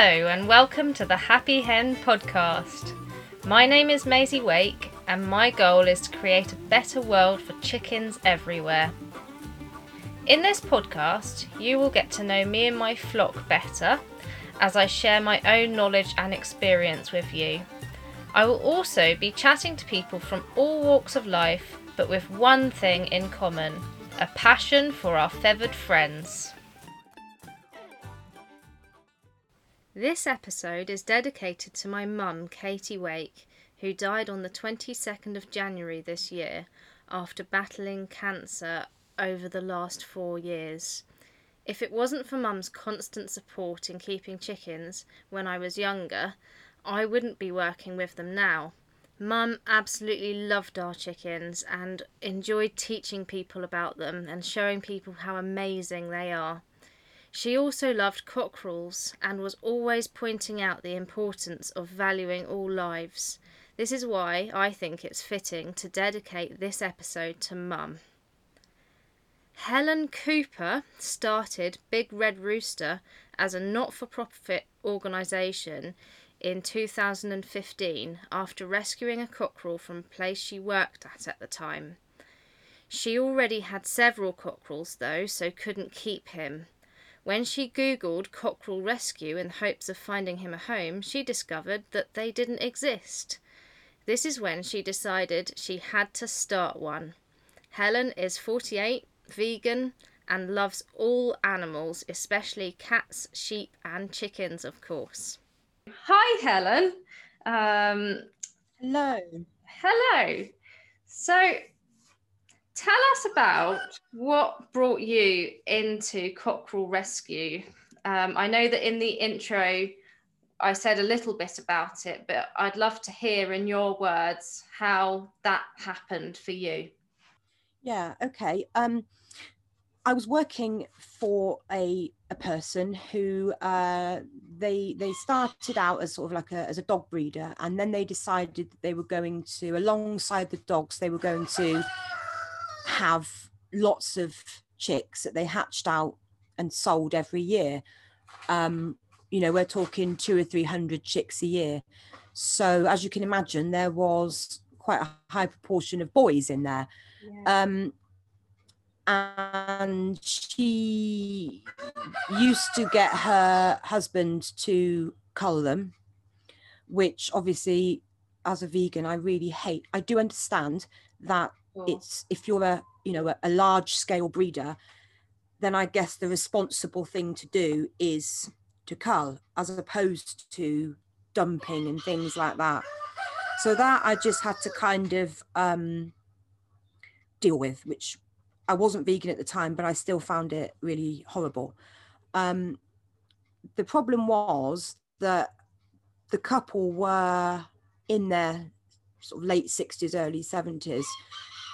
Hello, and welcome to the Happy Hen podcast. My name is Maisie Wake, and my goal is to create a better world for chickens everywhere. In this podcast, you will get to know me and my flock better as I share my own knowledge and experience with you. I will also be chatting to people from all walks of life, but with one thing in common a passion for our feathered friends. This episode is dedicated to my mum, Katie Wake, who died on the 22nd of January this year after battling cancer over the last four years. If it wasn't for mum's constant support in keeping chickens when I was younger, I wouldn't be working with them now. Mum absolutely loved our chickens and enjoyed teaching people about them and showing people how amazing they are. She also loved cockerels and was always pointing out the importance of valuing all lives. This is why I think it's fitting to dedicate this episode to Mum. Helen Cooper started Big Red Rooster as a not for profit organisation in 2015 after rescuing a cockerel from a place she worked at at the time. She already had several cockerels though, so couldn't keep him. When she googled cockerel rescue in hopes of finding him a home, she discovered that they didn't exist. This is when she decided she had to start one. Helen is 48, vegan, and loves all animals, especially cats, sheep, and chickens, of course. Hi, Helen. Um, hello. Hello. So, tell us about what brought you into cockerel rescue. Um, I know that in the intro, I said a little bit about it, but I'd love to hear in your words how that happened for you. Yeah, okay. Um, I was working for a a person who uh, they they started out as sort of like a as a dog breeder, and then they decided that they were going to alongside the dogs they were going to have lots of chicks that they hatched out and sold every year. Um, you know, we're talking two or three hundred chicks a year. So as you can imagine, there was quite a high proportion of boys in there. Yeah. Um, and she used to get her husband to cull them, which obviously, as a vegan, I really hate. I do understand that it's if you're a you know a, a large scale breeder, then I guess the responsible thing to do is to cull, as opposed to dumping and things like that. So that I just had to kind of um, deal with, which I wasn't vegan at the time, but I still found it really horrible. Um, the problem was that the couple were in their sort of late 60s, early 70s,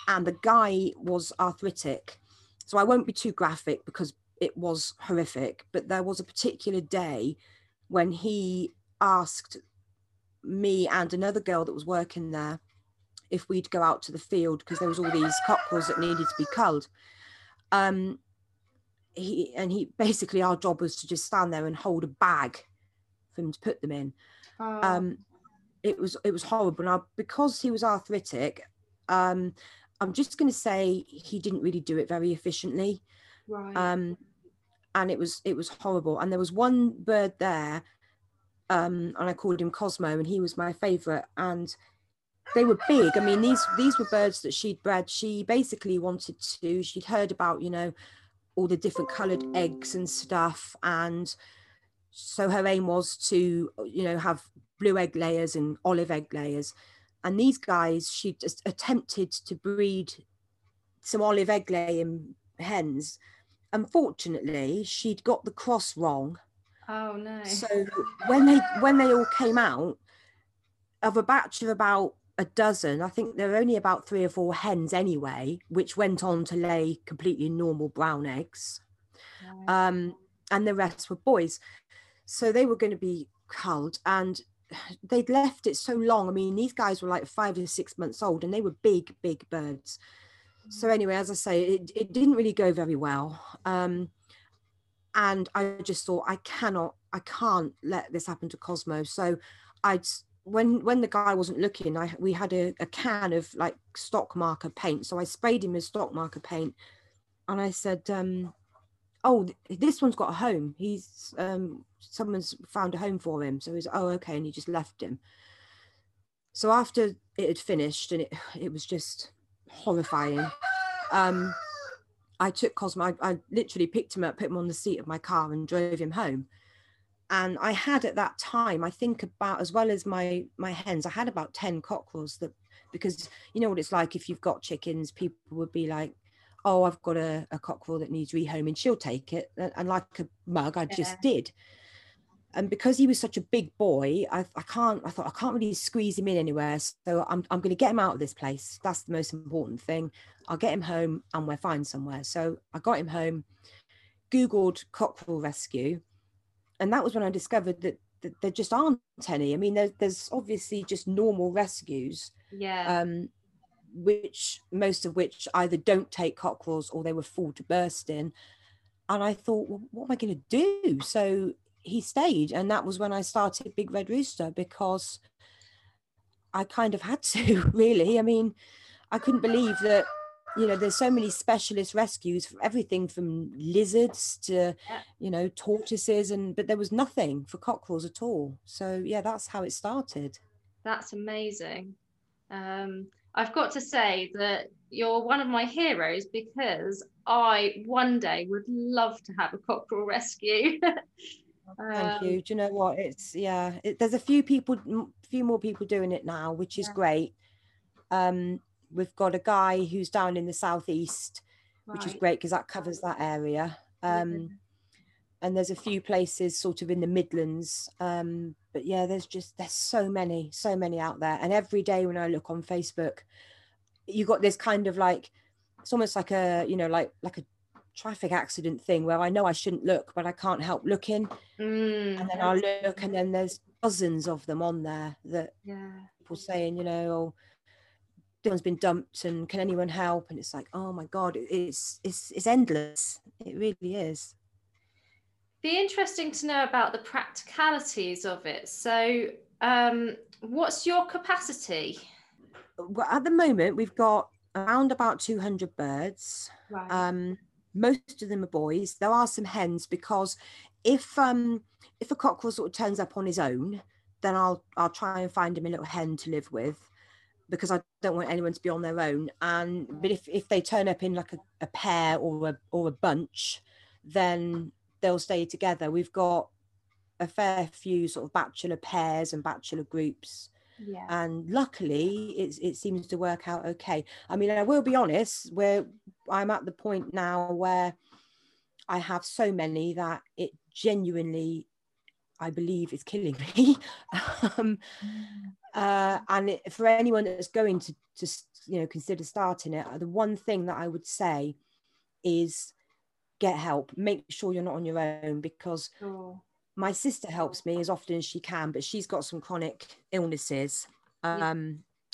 and the guy was arthritic. So I won't be too graphic because it was horrific, but there was a particular day when he asked me and another girl that was working there if we'd go out to the field because there was all these cockerels that needed to be culled. Um, he and he basically our job was to just stand there and hold a bag for him to put them in. Oh. Um, it was it was horrible. Now because he was arthritic, um, I'm just going to say he didn't really do it very efficiently. Right. Um, and it was it was horrible. And there was one bird there, um, and I called him Cosmo, and he was my favourite. And they were big. I mean, these these were birds that she'd bred. She basically wanted to. She'd heard about you know all the different coloured eggs and stuff, and so her aim was to you know have blue egg layers and olive egg layers. And these guys, she just attempted to breed some olive egg laying hens. Unfortunately, she'd got the cross wrong. Oh no! So when they when they all came out of a batch of about a dozen. I think there were only about three or four hens anyway, which went on to lay completely normal brown eggs. Um, and the rest were boys. So they were going to be culled and they'd left it so long. I mean, these guys were like five or six months old and they were big, big birds. So mm. anyway, as I say, it, it didn't really go very well. Um, and I just thought I cannot, I can't let this happen to Cosmo. So I'd when when the guy wasn't looking, I we had a, a can of like stock marker paint, so I sprayed him with stock marker paint, and I said, um, "Oh, this one's got a home. He's um, someone's found a home for him." So he's, "Oh, okay," and he just left him. So after it had finished, and it it was just horrifying. Um, I took Cosmo. I, I literally picked him up, put him on the seat of my car, and drove him home and I had at that time, I think about as well as my my hens, I had about 10 cockerels that because you know what it's like if you've got chickens, people would be like, Oh, I've got a, a cockerel that needs rehoming, she'll take it. And like a mug, I yeah. just did. And because he was such a big boy, I, I can't, I thought I can't really squeeze him in anywhere. So I'm, I'm going to get him out of this place. That's the most important thing. I'll get him home and we're fine somewhere. So I got him home, Googled cockerel rescue and that was when I discovered that, that there just aren't any. I mean, there's there's obviously just normal rescues. Yeah. Um, which most of which either don't take cockerels or they were full to bursting. And I thought, well, what am I going to do? So he stayed, and that was when I started Big Red Rooster because I kind of had to, really. I mean, I couldn't believe that you know there's so many specialist rescues for everything from lizards to you know tortoises and but there was nothing for cockerels at all so yeah that's how it started that's amazing um, i've got to say that you're one of my heroes because i one day would love to have a cockerel rescue Thank um, you. Do you know what? It's yeah. It, there's a few people, few more people doing it now, which is yeah. great. Um, we've got a guy who's down in the southeast, right. which is great because that covers that area. Um. And there's a few places sort of in the Midlands. Um, but yeah, there's just there's so many, so many out there. And every day when I look on Facebook, you got this kind of like it's almost like a you know like like a traffic accident thing where I know I shouldn't look, but I can't help looking. Mm, and then I'll look, and then there's dozens of them on there that yeah. people saying, you know, oh, someone's been dumped and can anyone help and it's like oh my god it's it's it's endless it really is be interesting to know about the practicalities of it so um what's your capacity well at the moment we've got around about 200 birds right. um most of them are boys there are some hens because if um if a cockerel sort of turns up on his own then i'll i'll try and find him a little hen to live with because I don't want anyone to be on their own. And but if, if they turn up in like a, a pair or a or a bunch, then they'll stay together. We've got a fair few sort of bachelor pairs and bachelor groups. Yeah. And luckily it, it seems to work out okay. I mean, I will be honest, where I'm at the point now where I have so many that it genuinely I believe is killing me. um, mm. uh, and it, for anyone that's going to, just, you know, consider starting it, the one thing that I would say is get help. Make sure you're not on your own because oh. my sister helps me as often as she can, but she's got some chronic illnesses. Um,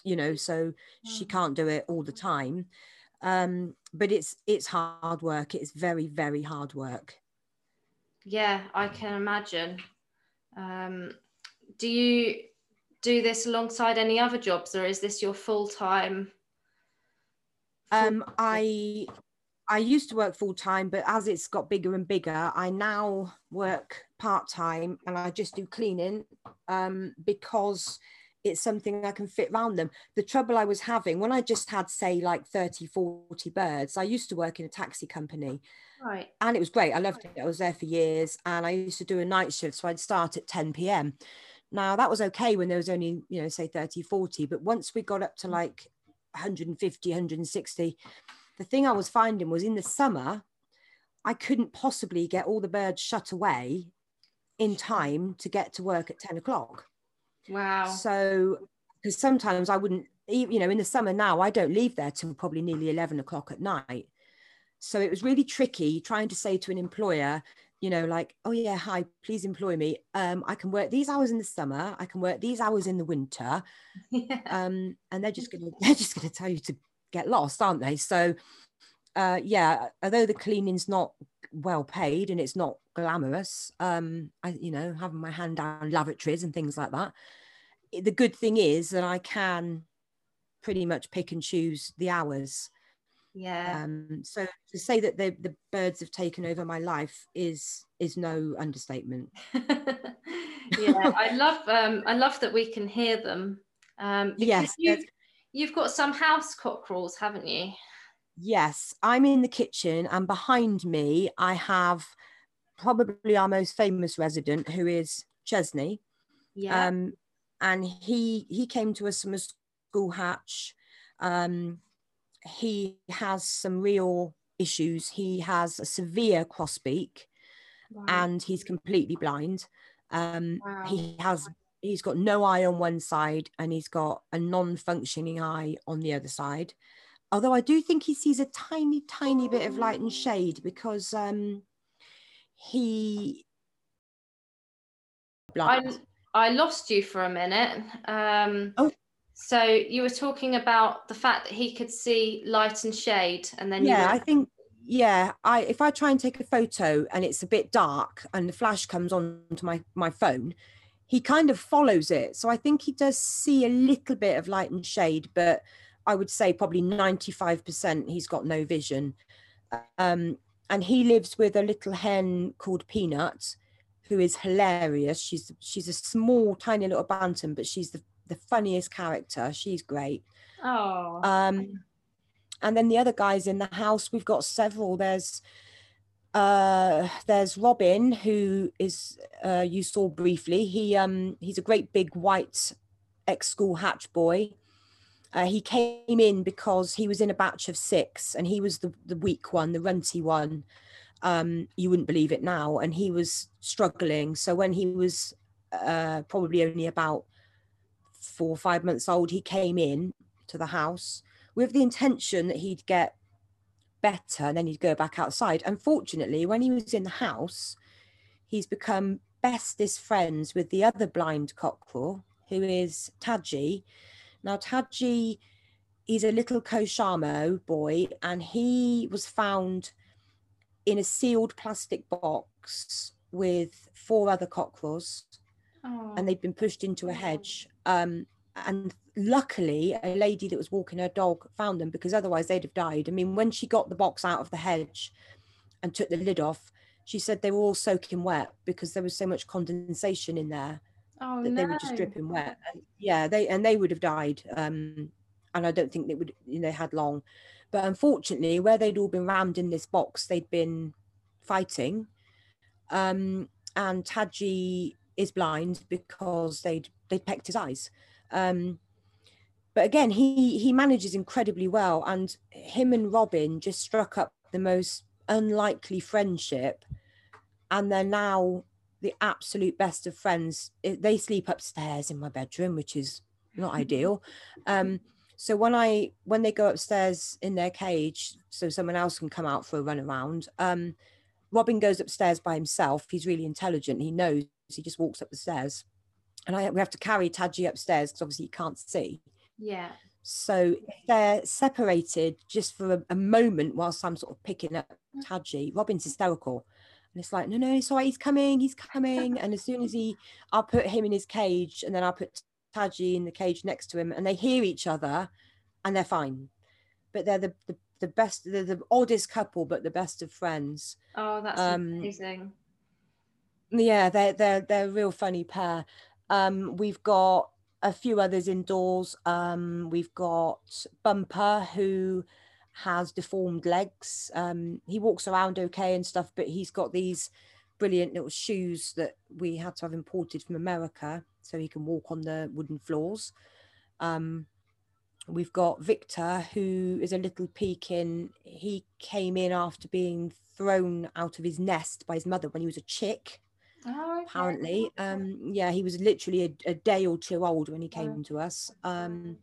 yeah. You know, so she mm. can't do it all the time. Um, but it's it's hard work. It's very very hard work. Yeah, I can imagine. Um, do you do this alongside any other jobs, or is this your full time? Um, I I used to work full time, but as it's got bigger and bigger, I now work part time and I just do cleaning um, because it's something I can fit around them. The trouble I was having when I just had, say, like 30, 40 birds, I used to work in a taxi company Right. And it was great. I loved it. I was there for years and I used to do a night shift. So I'd start at 10 p.m. Now that was okay when there was only, you know, say 30, 40. But once we got up to like 150, 160, the thing I was finding was in the summer, I couldn't possibly get all the birds shut away in time to get to work at 10 o'clock. Wow. So, because sometimes I wouldn't, you know, in the summer now, I don't leave there till probably nearly 11 o'clock at night. So it was really tricky trying to say to an employer, you know, like, oh yeah, hi, please employ me. Um, I can work these hours in the summer. I can work these hours in the winter. Yeah. Um, and they're just gonna they're just gonna tell you to get lost, aren't they? So uh, yeah, although the cleaning's not well paid and it's not glamorous. Um, I, you know, having my hand down lavatories and things like that. The good thing is that I can pretty much pick and choose the hours. Yeah. Um, so to say that the the birds have taken over my life is is no understatement. yeah, I love um I love that we can hear them. Um yes, you've, you've got some house cockerels, haven't you? Yes, I'm in the kitchen and behind me I have probably our most famous resident who is Chesney. Yeah. Um and he he came to us from a school hatch. Um he has some real issues. He has a severe crossbeak wow. and he's completely blind. Um, wow. He has he's got no eye on one side and he's got a non-functioning eye on the other side. Although I do think he sees a tiny, tiny bit of light and shade because um, he. I, I lost you for a minute. Um, oh, so you were talking about the fact that he could see light and shade, and then yeah, were... I think yeah, I if I try and take a photo and it's a bit dark and the flash comes on to my my phone, he kind of follows it. So I think he does see a little bit of light and shade, but I would say probably ninety five percent he's got no vision. Um, and he lives with a little hen called Peanut, who is hilarious. She's she's a small, tiny little bantam, but she's the the funniest character. She's great. Oh. Um, and then the other guys in the house, we've got several. There's uh there's Robin who is uh you saw briefly. He um he's a great big white ex-school hatch boy. Uh, he came in because he was in a batch of six and he was the, the weak one, the runty one. Um, you wouldn't believe it now. And he was struggling. So when he was uh, probably only about four or five months old, he came in to the house with the intention that he'd get better and then he'd go back outside. Unfortunately, when he was in the house, he's become bestest friends with the other blind cockerel, who is Taji. Now, Taji is a little Koshamo boy, and he was found in a sealed plastic box with four other cockerels, oh. and they'd been pushed into a hedge. Um, and luckily, a lady that was walking her dog found them because otherwise they'd have died. I mean, when she got the box out of the hedge and took the lid off, she said they were all soaking wet because there was so much condensation in there oh, that no. they were just dripping wet. And yeah, they and they would have died. Um, and I don't think they would, you know, had long. But unfortunately, where they'd all been rammed in this box, they'd been fighting. Um, and Taji is blind because they'd they'd pecked his eyes. Um, but again, he he manages incredibly well, and him and Robin just struck up the most unlikely friendship, and they're now the absolute best of friends. They sleep upstairs in my bedroom, which is not ideal. Um, so when I when they go upstairs in their cage, so someone else can come out for a run around. Um, Robin goes upstairs by himself. He's really intelligent. He knows. He just walks up the stairs and I we have to carry Taji upstairs because obviously you can't see. Yeah. So they're separated just for a, a, moment whilst I'm sort of picking up mm. Taji. Robin's hysterical. And it's like, no, no, it's all right, he's coming, he's coming. And as soon as he, I'll put him in his cage and then I'll put Taji in the cage next to him and they hear each other and they're fine. But they're the, the, the best, they're the oddest couple, but the best of friends. Oh, that's um, amazing. Yeah, they're, they're, they're a real funny pair. Um, we've got a few others indoors. Um, we've got Bumper, who has deformed legs. Um, he walks around okay and stuff, but he's got these brilliant little shoes that we had to have imported from America so he can walk on the wooden floors. Um, we've got Victor, who is a little Pekin. He came in after being thrown out of his nest by his mother when he was a chick. Oh, okay. Apparently, um, yeah, he was literally a, a, day or two old when he came to us. Um,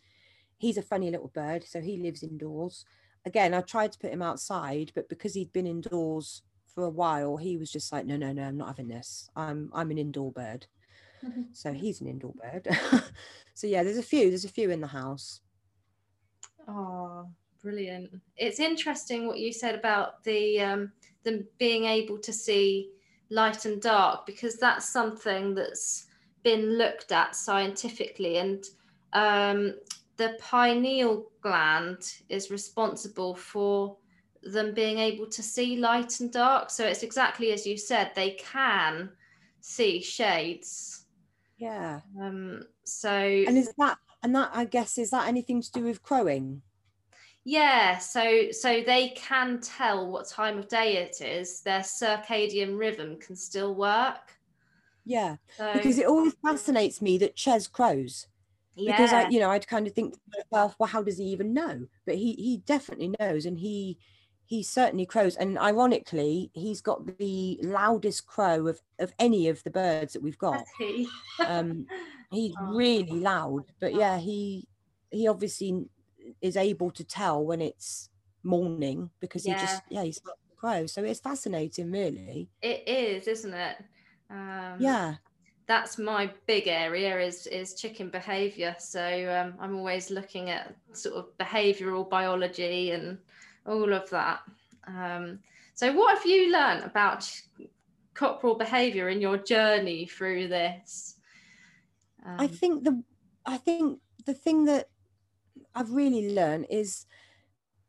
he's a funny little bird, so he lives indoors. Again, I tried to put him outside, but because he'd been indoors for a while, he was just like, no, no, no, I'm not having this. I'm I'm an indoor bird. so he's an indoor bird. so yeah, there's a few. There's a few in the house. Oh, brilliant! It's interesting what you said about the um, them being able to see light and dark because that's something that's been looked at scientifically. And um, the pineal gland is responsible for them being able to see light and dark. So it's exactly as you said they can see shades. Yeah. Um so and is that and that i guess is that anything to do with crowing yeah, so so they can tell what time of day it is. Their circadian rhythm can still work. Yeah, So because it always fascinates me that Ches crows. yeah, Because I, you know, I'd kind of think to myself, well, how does he even know? But he he definitely knows, and he he certainly crows. And ironically, he's got the loudest crow of of any of the birds that we've got. Um, he's Oh. really loud, but yeah, he he obviously is able to tell when it's morning because he just yeah he's crow. So it's fascinating, really. it is, isn't it? Um, Yeah. that's my big area is is chicken behavior. So um, I'm always looking at sort of behavioral biology and all of that. Um, so what have you learned about cockerel behavior in your journey through this? I Um, think the I think the thing that I've really learned is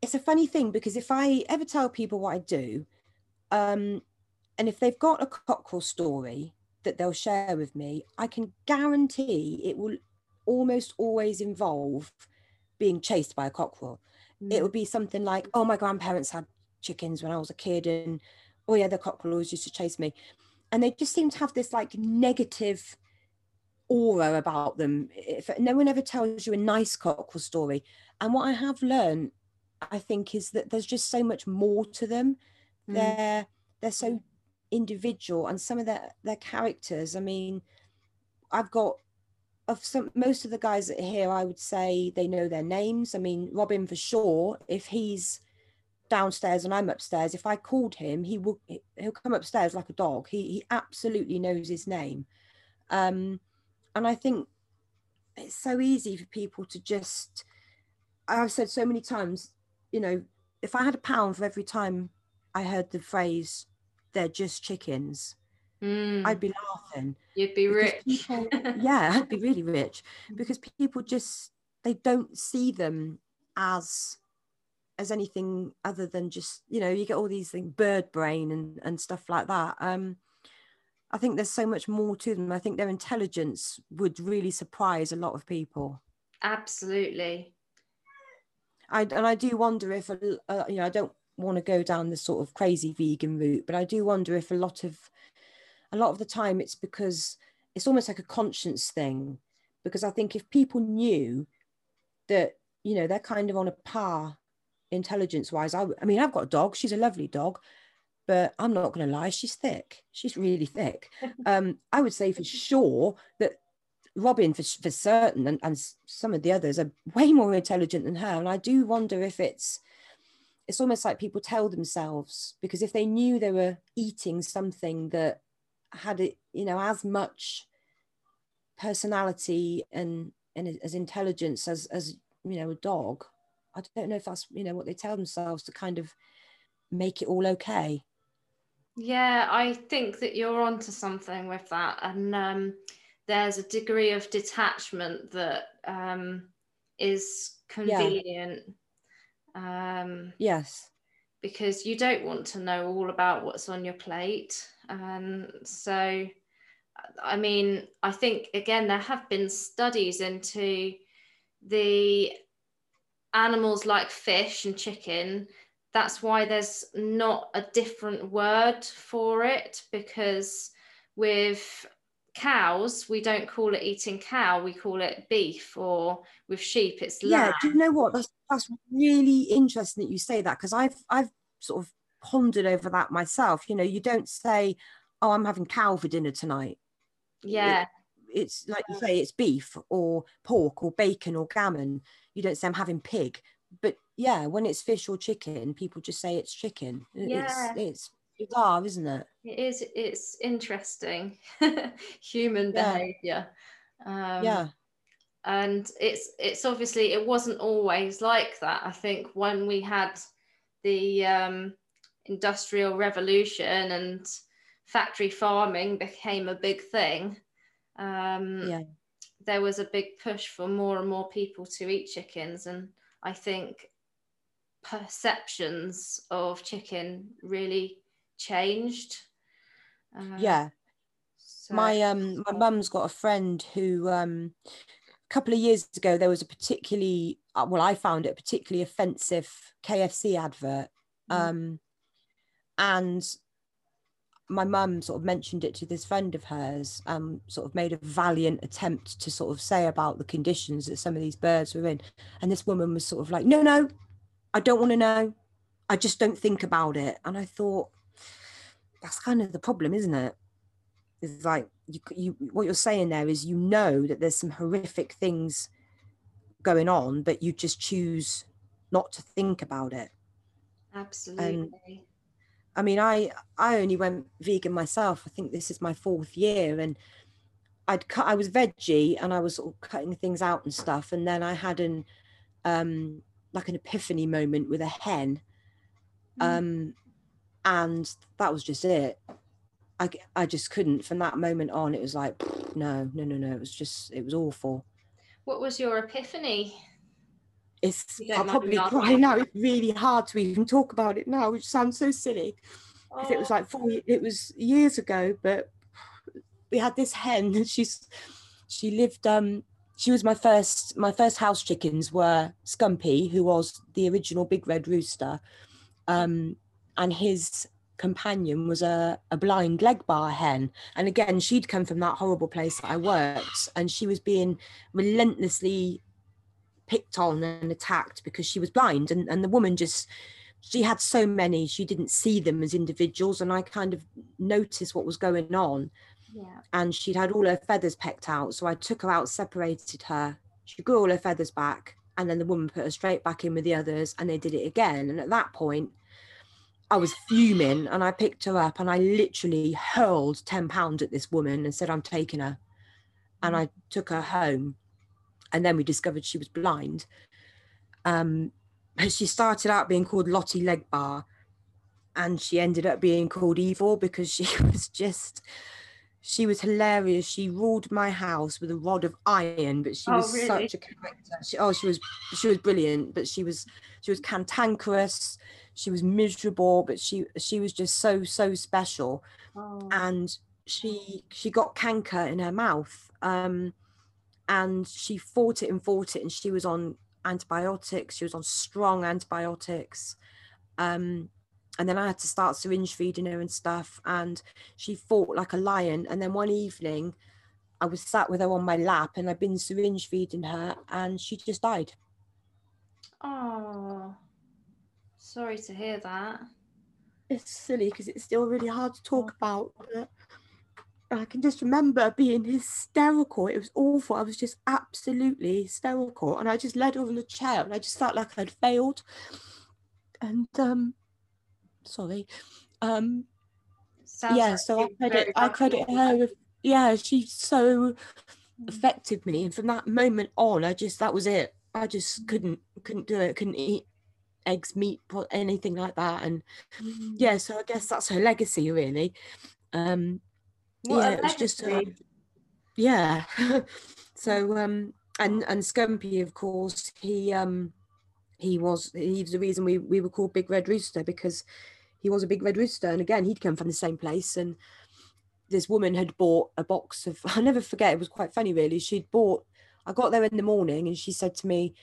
it's a funny thing because if I ever tell people what I do, um, and if they've got a cockerel story that they'll share with me, I can guarantee it will almost always involve being chased by a cockerel. It would be something like, "Oh, my grandparents had chickens when I was a kid, and oh yeah, the cockerels used to chase me," and they just seem to have this like negative aura about them. If no one ever tells you a nice cockerel story, and what I have learned, I think, is that there's just so much more to them. Mm. They're they're so individual, and some of their their characters. I mean, I've got of some most of the guys that are here. I would say they know their names. I mean, Robin for sure. If he's downstairs and I'm upstairs, if I called him, he will he'll come upstairs like a dog. He he absolutely knows his name. Um, and I think it's so easy for people to just I've said so many times, you know, if I had a pound for every time I heard the phrase they're just chickens, Mm, I'd be laughing. you'd be rich. people- yeah, I'd be really rich because people just they don't see them as as anything other than just you know you get all these things bird brain and and stuff like that um i think there's so much more to them i think their intelligence would really surprise a lot of people Absolutely. I, and I do wonder if, uh, you know, I don't want to go down the sort of crazy vegan route, but I do wonder if a lot of, a lot of the time it's because it's almost like a conscience thing. Because I think if people knew that, you know, they're kind of on a par intelligence wise, I, I mean, I've got a dog, she's a lovely dog, but I'm not going to lie, she's thick. She's really thick. Um, I would say for sure that Robin, for, for certain, and, and some of the others are way more intelligent than her. And I do wonder if it's it's almost like people tell themselves because if they knew they were eating something that had it, you know, as much personality and and as intelligence as as you know a dog, I don't know if that's you know what they tell themselves to kind of make it all okay. Yeah, I think that you're onto something with that. And um, there's a degree of detachment that um, is convenient um, Yes. because you don't want to know all about what's on your plate. And so, I mean, I think again, there have been studies into the animals like fish and chicken that's why there's not a different word for it because with cows we don't call it eating cow we call it beef or with sheep it's lamb. yeah do you know what? That's that's really interesting that you say that because i've i've sort of pondered over that myself. You know you don't say oh i'm having cow for dinner tonight. Yeah. it's like you say it's beef or pork or bacon or gammon. You don't say i'm having pig but yeah when it's fish or chicken people just say it's chicken Yeah. it's it's bizarre isn't it it is it's interesting human Yeah. behavior um, yeah and it's it's obviously it wasn't always like that i think when we had the um industrial revolution and factory farming became a big thing, um, Yeah. there was a big push for more and more people to eat chickens. And I think perceptions of chicken really changed. Uh, Yeah. so- my um my mum's got a friend who um a couple of years ago there was a particularly uh, well I found it a particularly offensive KFC advert Mm. um and my mum sort of mentioned it to this friend of hers um sort of made a valiant attempt to sort of say about the conditions that some of these birds were in. And this woman was sort of like no no I don't want to know. I just don't think about it. And I thought that's kind of the problem isn't it? It's like you, you what you're saying there is you know that there's some horrific things going on but you just choose not to think about it. Absolutely. I mean i i only went vegan myself. I think this is my fourth year and i'd cut i was veggie and i was sort of cutting things out and stuff. And then i had an um like an epiphany moment with a hen. Mm. um and that was just it. I I just couldn't from that moment on. It was like no no no no. It was just it was awful. What was your epiphany? It's i'll probably cry now it's really hard to even talk about it now which sounds so silly because it was Oh, like four, it was years ago but we had this hen and she's she lived um she was my first my first house chickens were Scumpy who was the original big red rooster um and his companion was a, a blind Legbar hen and again she'd come from that horrible place that I worked and she was being relentlessly picked on and attacked because she was blind and, and the woman just she had so many she didn't see them as individuals and i kind of noticed what was going on. Yeah. and she'd had all her feathers pecked out so i took her out separated her she grew all her feathers back and then the woman put her straight back in with the others and they did it again. And at that point i was fuming and i picked her up and i literally hurled 10 pounds at this woman and said i'm taking her. And mm. i took her home and then we discovered she was blind. Um but she started out being called lottie legbar and she ended up being called evil because she was just she was hilarious. She ruled my house with a rod of iron but she Oh, was really? such a character. She, oh she was she was brilliant but she was she was cantankerous. She was miserable but she she was just so so special. Oh, and she she got canker in her mouth. Um and she fought it and fought it and she was on antibiotics she was on strong antibiotics um and then I had to start syringe feeding her and stuff and she fought like a lion and then one evening I was sat with her on my lap and I'd been syringe feeding her and she just died oh, sorry to hear that. it's silly because it's still really hard to talk about. I can just remember being hysterical. It was awful. I was just absolutely hysterical, and I just led her on the chair, and I just felt like I'd failed. And um, sorry, um, Sounds yeah. like So I credit I credit her with yeah. She so affected me, and from that moment on, I just that was it. I just couldn't couldn't do it. Couldn't eat eggs, meat, anything like that, and Mm. yeah so i guess that's her legacy really um What yeah it was just uh, yeah. So um and and scumpy of course he um he was he's the reason we we were called big red rooster because he was a big red rooster. And again he'd come from the same place and this woman had bought a box of i'll never forget it was quite funny really. She'd bought i got there in the morning and she said to me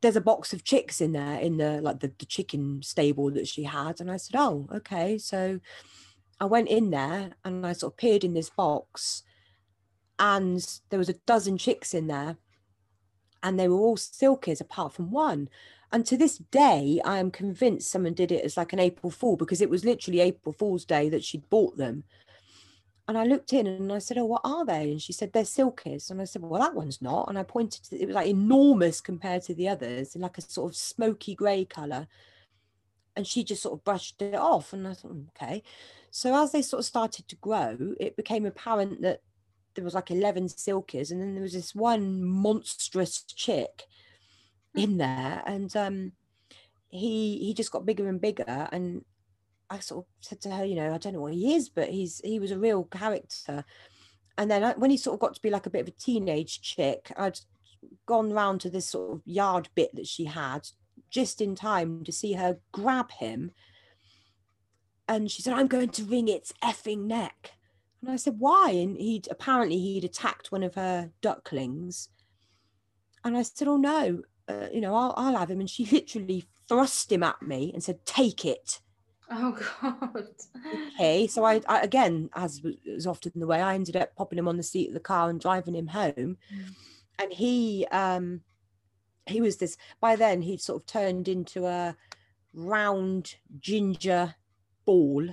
there's a box of chicks in there in the like the, the chicken stable that she had. And i said oh okay. So i went in there and i sort of peered in this box and there was a dozen chicks in there and they were all silkies apart from one and to this day i am convinced someone did it as like an april fool because it was literally april fool's day that she'd bought them and I looked in and I said, Oh, what are they? And she said, They're silkies. And I said, Well, that one's not. And I pointed to it was like enormous compared to the others in like a sort of smoky grey colour. And she just sort of brushed it off. And I thought, "Mm, okay. So as they sort of started to grow, it became apparent that there was like 11 silkies. And then there was this one monstrous chick in there. And um he he just got bigger and bigger. And I sort of said to her, you know, I don't know what he is, but he's he was a real character. And then I, when he sort of got to be like a bit of a teenage chick, I'd gone round to this sort of yard bit that she had just in time to see her grab him. And she said, I'm going to wring its effing neck. And I said, why? And he'd apparently he'd attacked one of her ducklings. And I said, oh no, uh, you know, I'll, I'll have him. And she literally thrust him at me and said, take it. Oh God. Okay. So I, I again, as was often the way, I ended up popping him on the seat of the car and driving him home. Mm. And he, um, he was this, by then he'd sort of turned into a round ginger ball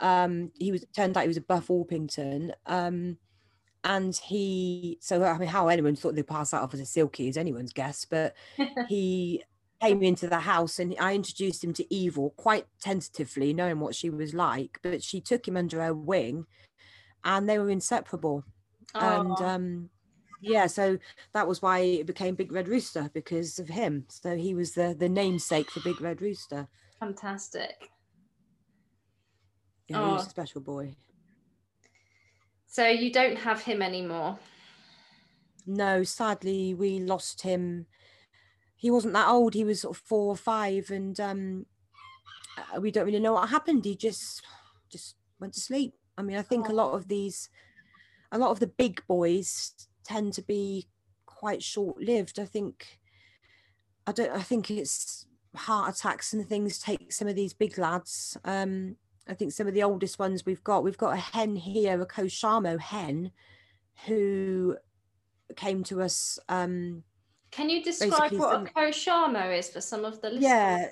um, he was turned out he was a Buff Orpington. Um, and he, so I mean, how anyone thought they'd pass that off as a silky is anyone's guess, but he came into the house and I introduced him to Evil quite tentatively, knowing what she was like. But she took him under her wing, and they were inseparable. Aww. And um, yeah, so that was why it became Big Red Rooster because of him. So he was the the namesake for Big Red Rooster. Fantastic. Yeah, oh. he was a special boy. So you don't have him anymore? No, sadly, we lost him. He wasn't that old. He was sort of four or five, and um, uh, we don't really know what happened. He just just went to sleep. I mean, I think oh. a lot of these, a lot of the big boys tend to be quite short-lived. I think. I don't. I think it's heart attacks and things take some of these big lads. Um, I think some of the oldest ones we've got, we've got a hen here, a Koshamo hen, who came to us. Um, Can you describe what a Koshamo is for some of the listeners? Yeah,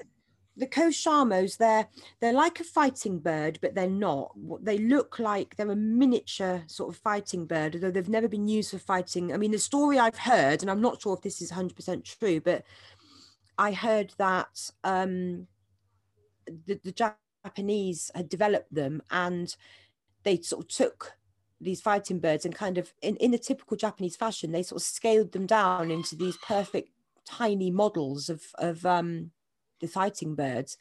the Koshamos, they're they're like a fighting bird, but they're not. They look like they're a miniature sort of fighting bird, although they've never been used for fighting. I mean, the story I've heard, and I'm not sure if this is 100% true, but I heard that um, the, the Japanese had developed them and they sort of took these fighting birds and kind of in, in a typical Japanese fashion, they sort of scaled them down into these perfect tiny models of, of um, the fighting birds.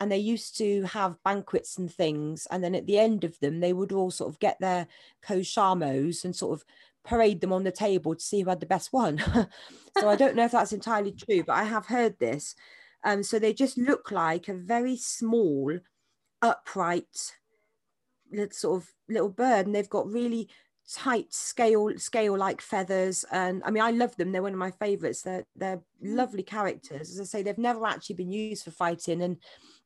And they used to have banquets and things. And then at the end of them, they would all sort of get their koshamos and sort of parade them on the table to see who had the best one. so I don't know if that's entirely true, but I have heard this. Um, so they just look like a very small, upright, little sort of little bird, and they've got really tight scale scale like feathers and i mean i love them they're one of my favorites they're they're mm. lovely characters as i say they've never actually been used for fighting and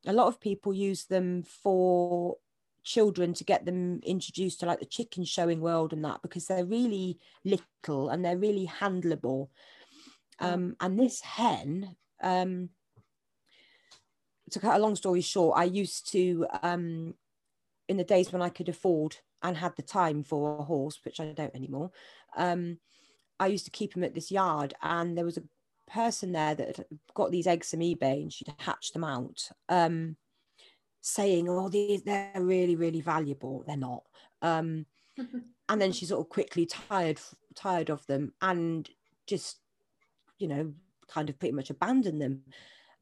a lot of people use them for children to get them introduced to like the chicken showing world and that because they're really little and they're really handleable mm. um, and this hen um, to cut a long story short, I used to, um, in the days when I could afford and had the time for a horse, which I don't anymore, um, I used to keep him at this yard. And there was a person there that got these eggs from eBay and she'd hatched them out, um, saying, Oh, these, they're really, really valuable. They're not. Um, and then she sort of quickly tired, tired of them and just, you know, kind of pretty much abandoned them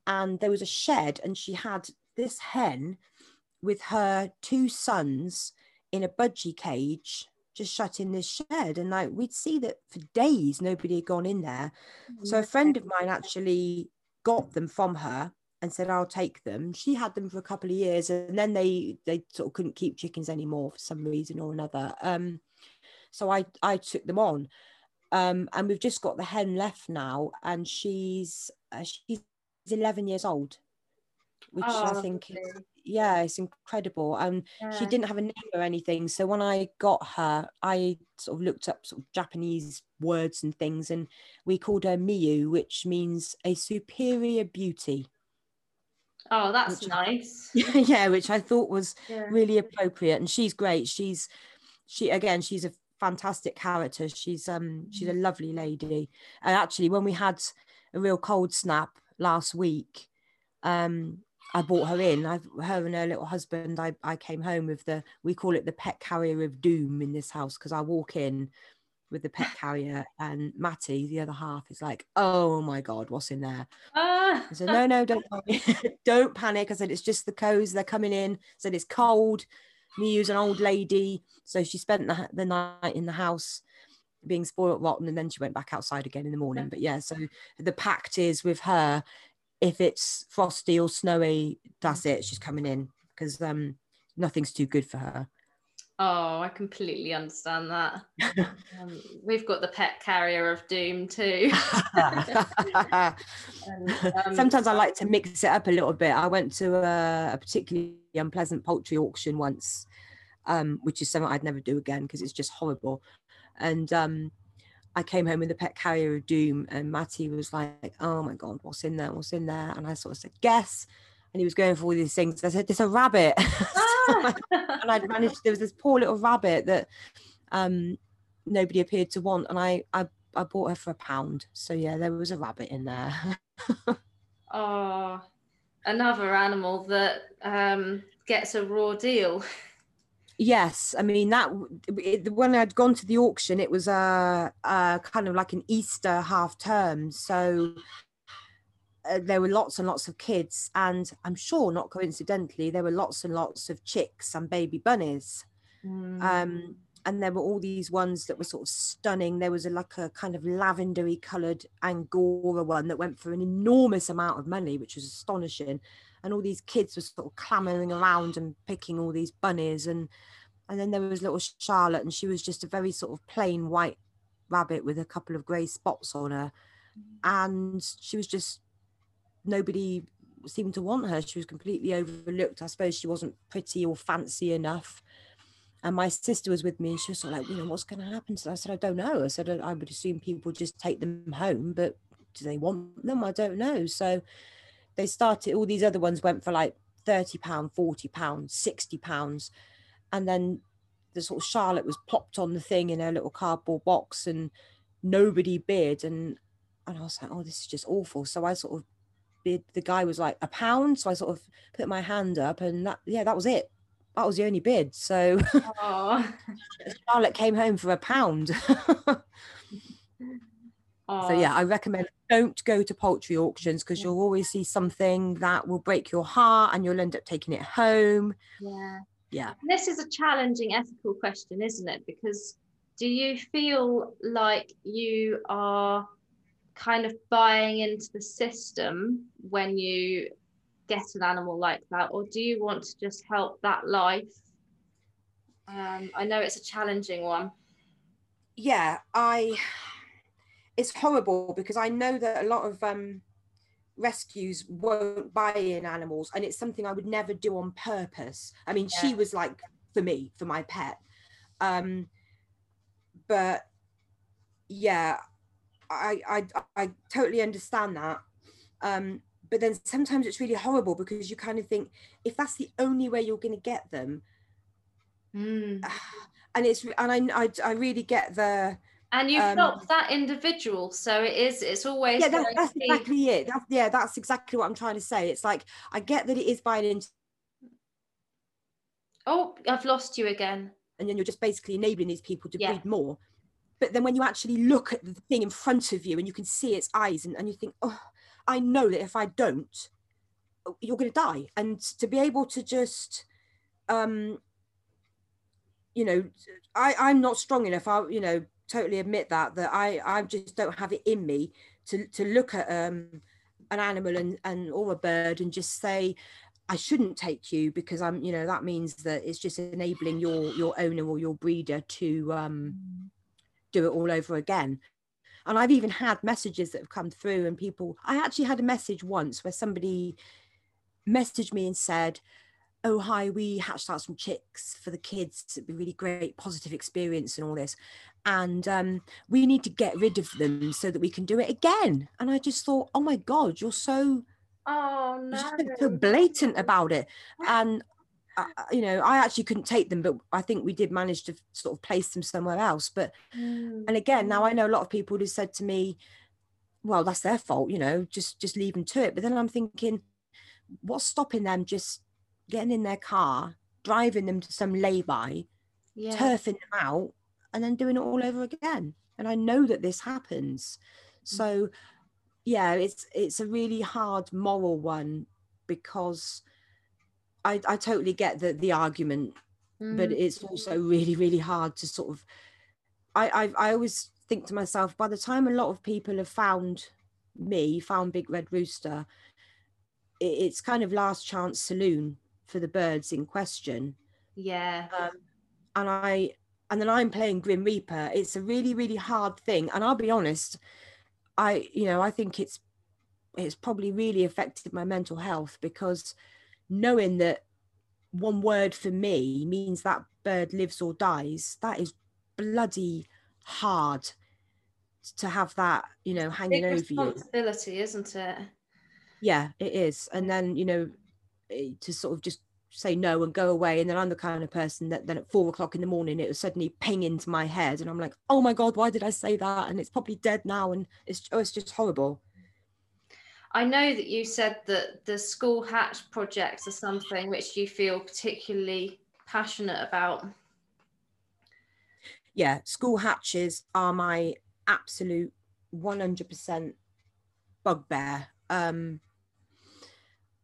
and there was a shed and she had this hen with her two sons in a budgie cage just shut in this shed. And like we'd see that for days nobody had gone in there. So a friend of mine actually got them from her and said i'll take them. She had them for a couple of years and then they they sort of couldn't keep chickens anymore for some reason or another. Um so i i took them on. Um and we've just got the hen left now and she's uh, she's 11 years old which oh, I think is, yeah, it's incredible. And yeah. she didn't have a name or anything. So when I got her, I sort of looked up sort of Japanese words and things, and we called her Miyu, which means a superior beauty. Oh, that's nice. Yeah, which I thought was yeah. really appropriate. And she's great. She's she again, she's a fantastic character. She's um she's a mm. lovely lady. And actually when we had a real cold snap last week, um, I brought her in. I've her and her little husband. I, I came home with the we call it the pet carrier of doom in this house because I walk in, with the pet carrier, and Matty, the other half, is like, "Oh my god, what's in there?" Ah. I said, "No, no, don't panic. don't panic." I said, "It's just the cows. They're coming in." I said, "It's cold." Miyu's an old lady, so she spent the, the night in the house being spoiled rotten and then she went back outside again in the morning but yeah so the pact is with her if it's frosty or snowy that's it she's coming in because um nothing's too good for her Oh, I completely understand that. um, we've got the pet carrier of doom too. and, um, Sometimes I like to mix it up a little bit. I went to a, a particularly unpleasant poultry auction once, um, which is something I'd never do again because it's just horrible. And um, I came home with the pet carrier of doom, and Matty was like, "Oh my god, what's in there? What's in there?" And I sort of said, "Guess." And he was going for all these things. I said, "There's a rabbit," ah! and I'd managed. There was this poor little rabbit that um, nobody appeared to want, and I, I I bought her for a pound. So yeah, there was a rabbit in there. oh, another animal that um, gets a raw deal. Yes, I mean that it, when I'd gone to the auction, it was a, a kind of like an Easter half term, so uh, there were lots and lots of kids, and I'm sure not coincidentally, there were lots and lots of chicks and baby bunnies. Mm. Um, and there were all these ones that were sort of stunning. There was a, like a kind of lavendery coloured Angora one that went for an enormous amount of money, which was astonishing and all these kids were sort of clamoring around and picking all these bunnies and and then there was little Charlotte and she was just a very sort of plain white rabbit with a couple of grey spots on her mm-hmm. and she was just nobody seemed to want her. She was completely overlooked. I suppose she wasn't pretty or fancy enough. And my sister was with me and she was sort of like you know what's going to happen? So i said i don't know. I said i would assume people just take them home but do they want them? I don't know. So they started all these other ones went for like 30 pound 40 pounds 60 pounds. And then the sort of charlotte was plopped on the thing in a little cardboard box and nobody bid. And and i was like oh this is just awful. So i sort of bid the guy was like a pound? So i sort of put my hand up and that yeah that was it. That was the only bid. So charlotte came home for a pound So yeah, I recommend don't go to poultry auctions because you'll always see something that will break your heart and you'll end up taking it home. Yeah. Yeah. This is a challenging ethical question, isn't it? Because do you feel like you are kind of buying into the system when you get an animal like that, or do you want to just help that life? Um, I know it's a challenging one. Yeah, I it's horrible because I know that a lot of um, rescues won't buy in animals, and it's something I would never do on purpose. I mean, yeah. she was like for me, for my pet. Um, but yeah, I, I I totally understand that. Um, but then sometimes it's really horrible because you kind of think if that's the only way you're going to get them, mm. and it's and I, I I really get the and you've um, helped that individual so it is it's always yeah that, that's be... exactly it. That's, yeah that's exactly what i'm trying to say. It's like i get that it is buying into oh i've lost you again. and then you're just basically enabling these people to yeah. breed more. But then when you actually look at the thing in front of you and you can see its eyes and, and you think oh i know that if i don't oh, you're going to die. And to be able to just um you know i i'm not strong enough. I you know totally admit that that I I just don't have it in me to to look at um an animal and and or a bird and just say I shouldn't take you because I'm you know that means that it's just enabling your your owner or your breeder to um do it all over again. And I've even had messages that have come through and people I actually had a message once where somebody messaged me and said oh hi we hatched out some chicks for the kids it'd be really great positive experience and all this. And um, we need to get rid of them so that we can do it again. And i just thought oh my god you're so oh no so blatant about it. And uh, uh, you know i actually couldn't take them but i think we did manage to sort of place them somewhere else. But mm. and again now i know a lot of people who said to me well that's their fault you know just just leave them to it. But then i'm thinking what's stopping them just getting in their car, driving them to some lay-by, yeah. turfing them out, and then doing it all over again. And I know that this happens. So yeah, it's it's a really hard moral one because I, I totally get the the argument, mm. but it's also really, really hard to sort of I, I I always think to myself, by the time a lot of people have found me, found Big Red Rooster, it, it's kind of last chance saloon for the birds in question. Yeah. Um, and I and then I'm playing Grim Reaper. It's a really, really hard thing. And I'll be honest, I, you know, I think it's it's probably really affected my mental health because knowing that one word for me means that bird lives or dies, that is bloody hard to have that, you know, hanging over you. Responsibility, isn't it? Yeah, it is. And then, you know, to sort of just say no and go away. And then I'm the kind of person that then at four o'clock in the morning it was suddenly ping into my head, and I'm like, oh my god, why did I say that? And it's probably dead now, and it's oh, it's just horrible. I know that you said that the school hatch projects are something which you feel particularly passionate about. Yeah, school hatches are my absolute 100% bugbear. Um,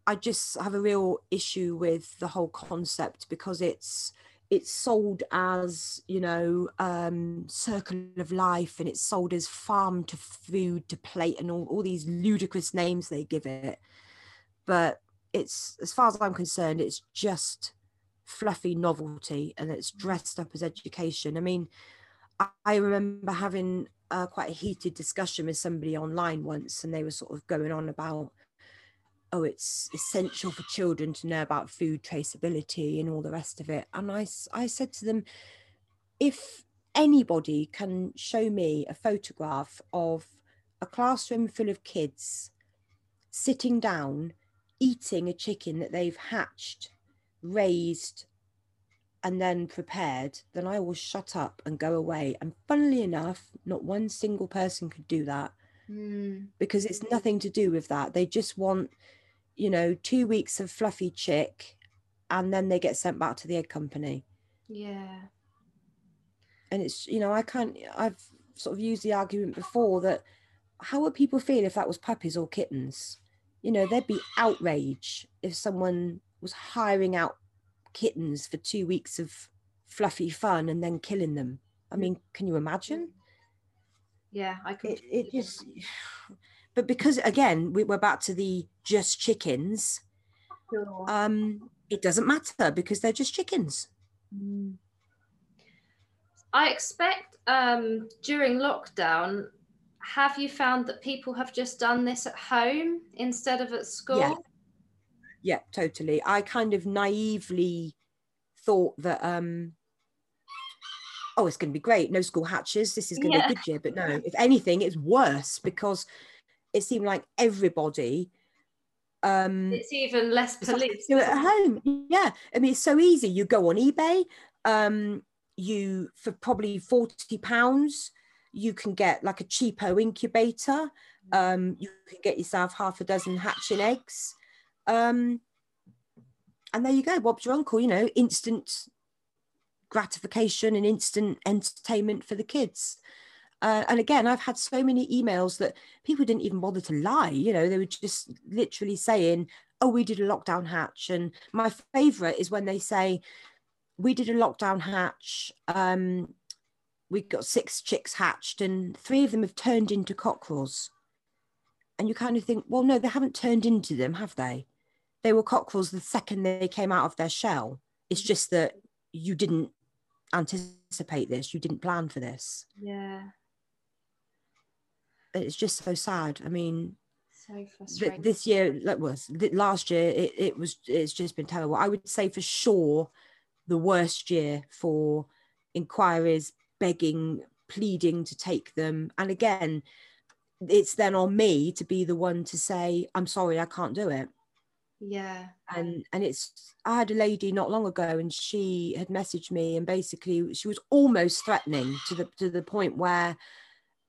I just have a real issue with the whole concept because it's it's sold as you know um, circle of life and it's sold as farm to food to plate and all, all these ludicrous names they give it. But it's as far as i'm concerned it's just fluffy novelty and it's dressed up as education. I mean i, remember having uh, quite a heated discussion with somebody online once and they were sort of going on about oh, it's essential for children to know about food traceability and all the rest of it. And I, I said to them, if anybody can show me a photograph of a classroom full of kids sitting down, eating a chicken that they've hatched, raised, and then prepared, then I will shut up and go away. And funnily enough, not one single person could do that. Mm. Because it's nothing to do with that. They just want you know, two weeks of fluffy chick and then they get sent back to the egg company. Yeah. And it's, you know, I can't, I've sort of used the argument before that how would people feel if that was puppies or kittens? You know, there'd be outrage if someone was hiring out kittens for two weeks of fluffy fun and then killing them. I mean, can you imagine? Yeah, I could. It, it just but because again we, are back to the just chickens sure. um it doesn't matter because they're just chickens. Mm. i expect um during lockdown have you found that people have just done this at home instead of at school? Yeah, yeah totally. I kind of naively thought that um oh it's going to be great. No school hatches. This is going to be a good year. But no if anything it's worse because it seemed like everybody um it's even less police do it at home. Yeah. I mean it's so easy. You go on ebay um you for probably 40 pounds you can get like a cheapo incubator. Um you can get yourself half a dozen hatching eggs. Um and there you go. Bob's your uncle you know instant gratification and instant entertainment for the kids uh, and again, I've had so many emails that people didn't even bother to lie. You know, they were just literally saying, "Oh, we did a lockdown hatch." And my favourite is when they say, "We did a lockdown hatch. Um, we got six chicks hatched, and three of them have turned into cockerels." And you kind of think, "Well, no, they haven't turned into them, have they? They were cockerels the second they came out of their shell. It's just that you didn't anticipate this, you didn't plan for this." Yeah it's just so sad. I mean, so frustrating. This year, like was last year, it, it was it's just been terrible. I would say for sure the worst year for inquiries, begging, pleading to take them. And again, it's then on me to be the one to say, I'm sorry, I can't do it. Yeah. And and it's I had a lady not long ago and she had messaged me and basically she was almost threatening to the to the point where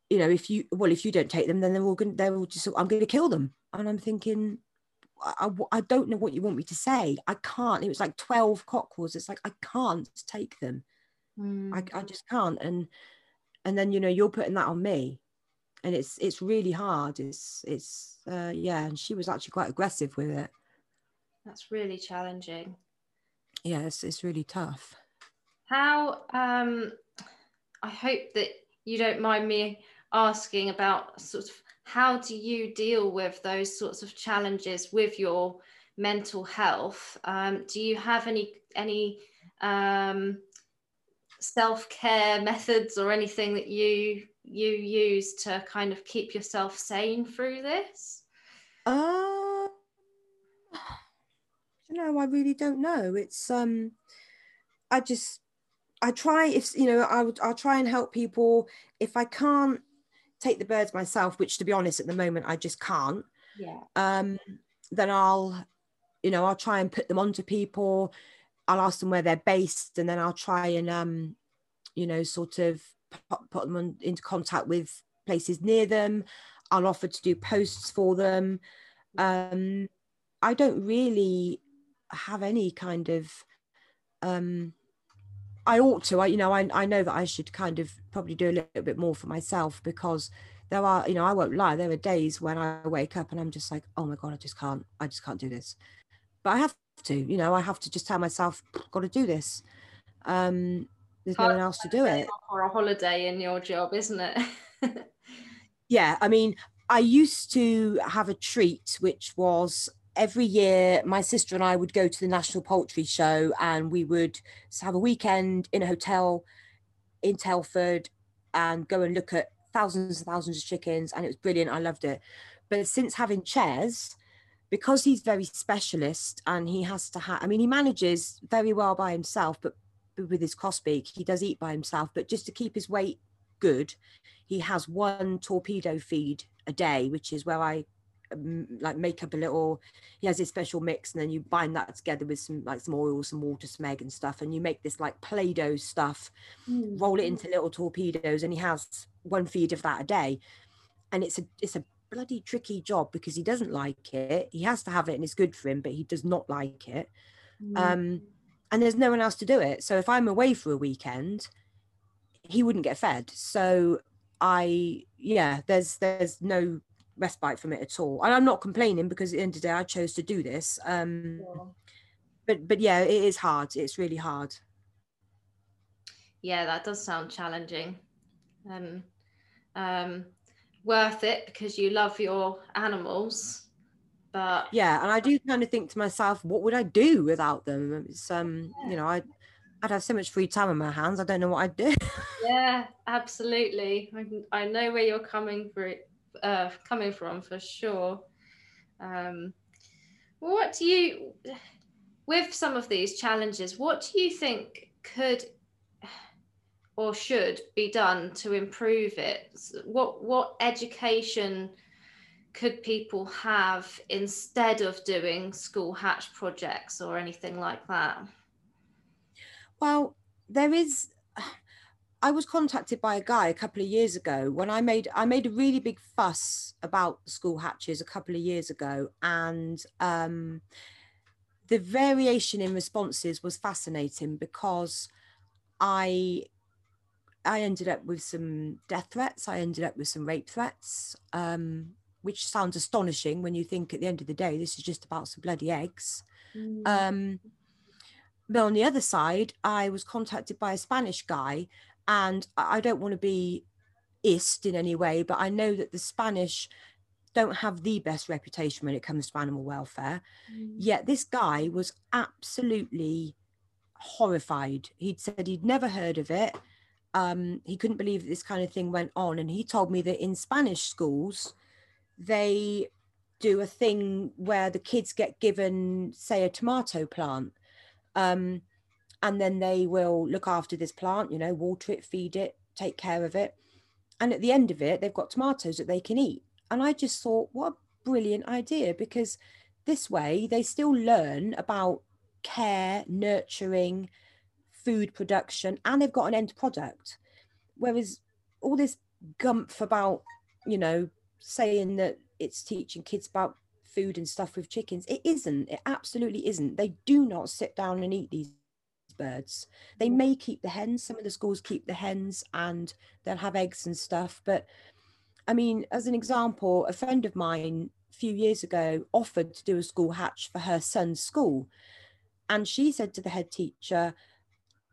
you know, if you well, if you don't take them, then they're all going. They're all just. I'm going to kill them. And I'm thinking, I, I don't know what you want me to say. I can't. It was like twelve cockerels. It's like I can't take them. Mm. I, I just can't and and then you know you're putting that on me and it's it's really hard it's it's uh yeah and she was actually quite aggressive with it That's really challenging. yeah it's, it's really tough How um I hope that you don't mind me asking about sort of how do you deal with those sorts of challenges with your mental health? Um, do you have any any um, self care methods or anything that you you use to kind of keep yourself sane through this? uh you know i really don't know it's um i just i try if you know i would i'll try and help people if i can't take the birds myself which to be honest at the moment i just can't Yeah. um, then I'll, you know, I'll try and put them onto people. I'll ask them where they're based, and then I'll try and, um, you know, sort of put, put them on, into contact with places near them. I'll offer to do posts for them. Um, I don't really have any kind of. Um, I ought to. I, you know, I, I know that I should kind of probably do a little bit more for myself because there are, you know, I won't lie. There are days when I wake up and I'm just like, oh my god, I just can't. I just can't do this. But I have to. You know, I have to just tell myself, got to do this. Um, there's no one else to do it. Or a holiday in your job, isn't it? Yeah, I mean, I used to have a treat, which was every year my sister and I would go to the National Poultry Show and we would have a weekend in a hotel in Telford and go and look at thousands and thousands of chickens. And it was brilliant. I loved it. But since having chairs, because he's very specialist and he has to have, I mean, he manages very well by himself, but with his crossbeak, he does eat by himself. But just to keep his weight good, he has one torpedo feed a day, which is where I like make up a little he has his special mix and then you bind that together with some like some oil some water some egg and stuff and you make this like play-doh stuff mm. roll it mm. into little torpedoes and he has one feed of that a day. And it's a it's a bloody tricky job because he doesn't like it. He has to have it and it's good for him but he does not like it. Mm. Um and there's no one else to do it. So if i'm away for a weekend he wouldn't get fed. So i yeah there's there's no respite from it at all and i'm not complaining because at the end of the day i chose to do this um but but yeah it is hard it's really hard yeah, that does sound challenging. And um, worth it because you love your animals. But yeah and i do kind of think to myself what would i do without them it's um you know i i'd have so much free time on my hands i don't know what i'd do yeah, absolutely. I, I know where you're coming for uh, coming from for sure. Um, what do you, with some of these challenges, what do you think could or should be done to improve it? What what education could people have instead of doing school hatch projects or anything like that? Well, there is. I was contacted by a guy a couple of years ago when I made I made a really big fuss about school hatches a couple of years ago, and um, the variation in responses was fascinating because I I ended up with some death threats. I ended up with some rape threats, um, which sounds astonishing when you think at the end of the day this is just about some bloody eggs. Um, but on the other side, I was contacted by a Spanish guy, and I don't want to be ist in any way, but I know that the Spanish don't have the best reputation when it comes to animal welfare. Yet this guy was absolutely horrified. He'd said he'd never heard of it. Um, he couldn't believe that this kind of thing went on. And he told me that in Spanish schools, they do a thing where the kids get given, say, a tomato plant. Um, and then they will look after this plant, you know, water it, feed it, take care of it. And at the end of it, they've got tomatoes that they can eat. And I just thought, what a brilliant idea because this way they still learn about care, nurturing, food production, and they've got an end product. Whereas all this gumph about, you know, saying that it's teaching kids about food and stuff with chickens, it isn't. It absolutely isn't. They do not sit down and eat these birds. They mm. may keep the hens. Some of the schools keep the hens and they'll have eggs and stuff. But I mean, as an example, a friend of mine a few years ago offered to do a school hatch for her son's school. And she said to the head teacher,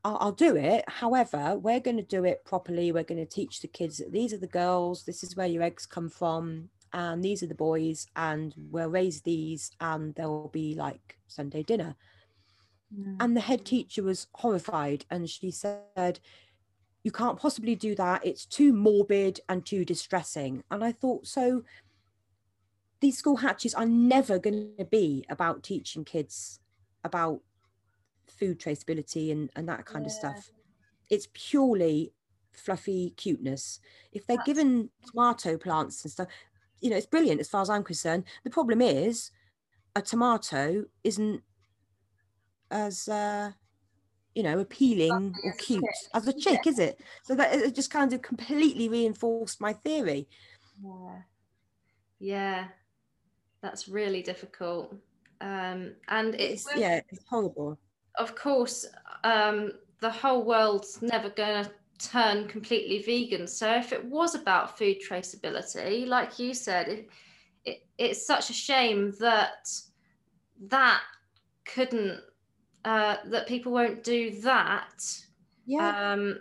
I'll, I'll do it. However, we're going to do it properly. We're going to teach the kids that these are the girls, this is where your eggs come from, and these are the boys, and we'll raise these, and there'll be like Sunday dinner. Mm. And the head teacher was horrified, and she said, You can't possibly do that. It's too morbid and too distressing. And I thought, so these school hatches are never going to be about teaching kids about food traceability and, and that kind yeah. of stuff. It's purely fluffy cuteness. If they're That's... given tomato plants and stuff, you know, it's brilliant as far as I'm concerned. The problem is a tomato isn't as uh, you know appealing or cute as a chick, yeah. is it? So that it just kind of completely reinforced my theory. Yeah, yeah, that's really difficult. Um, and it's, it's yeah, it's horrible of course, um, the whole world's never going to turn completely vegan. So if it was about food traceability, like you said, it, it, it's such a shame that that couldn't, uh, that people won't do that. Yeah. Um,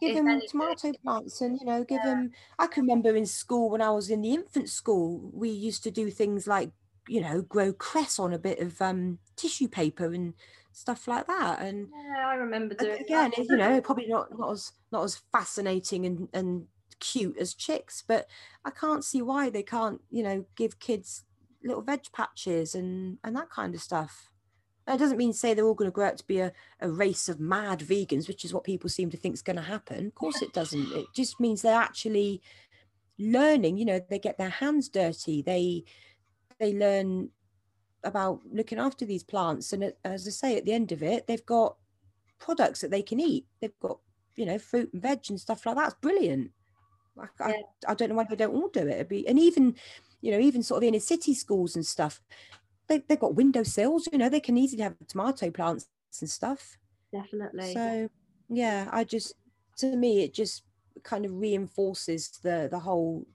give them tomato plants and you know give yeah. them i can remember in school when i was in the infant school we used to do things like you know grow cress on a bit of um, tissue paper and stuff like that. And yeah, I remember doing again, that. you know, probably not not as not as fascinating and and cute as chicks, but I can't see why they can't, you know, give kids little veg patches and and that kind of stuff. That doesn't mean say they're all going to grow up to be a, a race of mad vegans, which is what people seem to think is going to happen. Of course, it doesn't. It just means they're actually learning. You know, they get their hands dirty. They they learn about looking after these plants. And as I say, at the end of it, they've got products that they can eat. They've got, you know, fruit and veg and stuff like that. It's brilliant. I, yeah. I, I, don't know why they don't all do it. It'd be, and even, you know, even sort of inner city schools and stuff, they, they've got windowsills, you know, they can easily have tomato plants and stuff. Definitely. So, yeah, I just, to me, it just kind of reinforces the the whole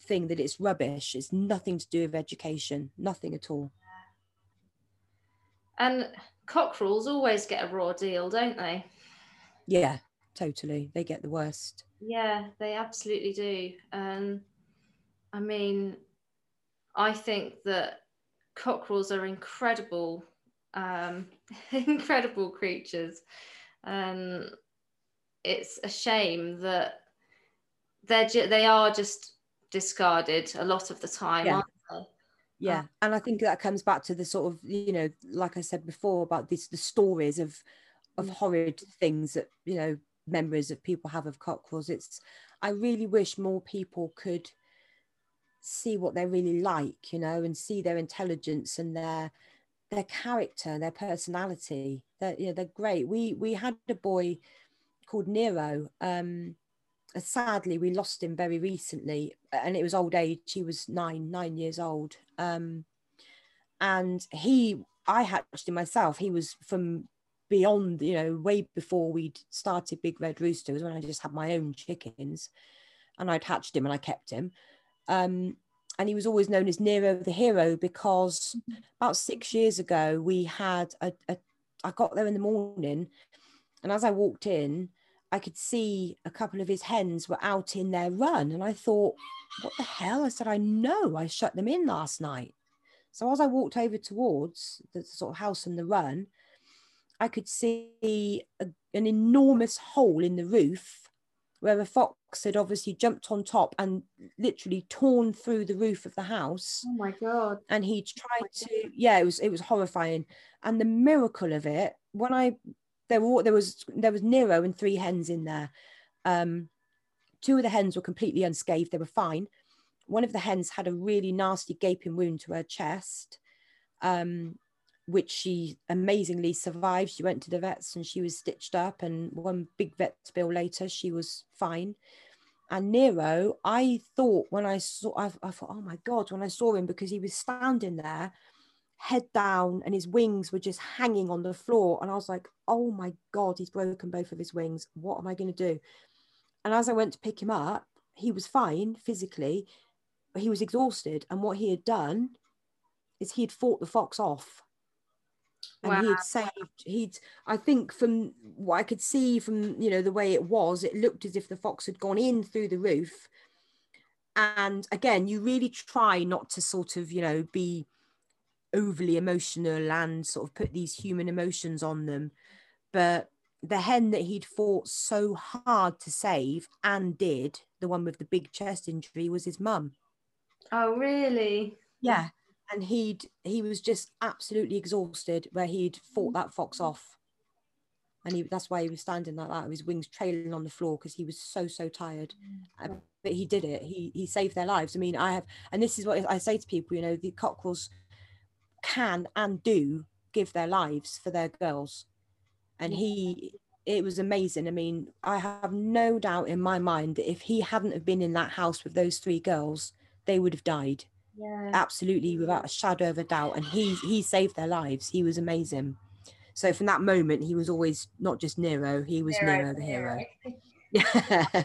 thing that it's rubbish. It's nothing to do with education, nothing at all. And cockerels always get a raw deal, don't they? Yeah, totally. They get the worst. Yeah, they absolutely do. And I mean, I think that cockerels are incredible, um, incredible creatures. And it's a shame that they're ju- they are just discarded a lot of the time, yeah yeah and i think that comes back to the sort of you know like i said before about this the stories of of mm. horrid things that you know memories of people have of cockerels it's i really wish more people could see what they're really like you know and see their intelligence and their their character their personality. They're, you know, they're great. We we had a boy called nero um sadly we lost him very recently and it was old age. He was nine nine years old. Um, and he i hatched him myself. He was from beyond you know way before we'd started big red rooster was when i just had my own chickens and i'd hatched him and i kept him um, and he was always known as nero the hero because about six years ago we had a, a i got there in the morning and as i walked in I could see a couple of his hens were out in their run. And I thought, what the hell? I said, I know I shut them in last night. So as I walked over towards the sort of house and the run, I could see a, an enormous hole in the roof where a fox had obviously jumped on top and literally torn through the roof of the house. Oh my god. And he tried oh to yeah, it was it was horrifying. And the miracle of it, when I there were there was there was Nero and three hens in there. Um, two of the hens were completely unscathed; they were fine. One of the hens had a really nasty gaping wound to her chest, um, which she amazingly survived. She went to the vets and she was stitched up, and one big vet bill later, she was fine. And Nero, I thought when I saw, I, I thought, oh my god, when I saw him because he was standing there head down, and his wings were just hanging on the floor. And I was like, oh my God, he's broken both of his wings. What am I going to do? And as I went to pick him up, he was fine physically, but he was exhausted. And what he had done is he had fought the fox off. And Wow. he had saved, he'd, I think from what I could see from, you know, the way it was, it looked as if the fox had gone in through the roof. And again, you really try not to sort of, you know, be overly emotional and sort of put these human emotions on them. But the hen that he'd fought so hard to save and did, the one with the big chest injury, was his mum. Oh, really? Yeah. And he'd he was just absolutely exhausted where he'd fought that fox off. And he, that's why he was standing like that, with his wings trailing on the floor because he was so so tired. Uh, but he did it. He he saved their lives. I mean, I have, and this is what I say to people. You know, the cockerels can and do give their lives for their girls, and he. It was amazing. I mean, I have no doubt in my mind that if he hadn't have been in that house with those three girls, they would have died Yeah. absolutely without a shadow of a doubt and he he saved their lives. He was amazing. So from that moment he was always not just nero he was nero, the hero. Yeah.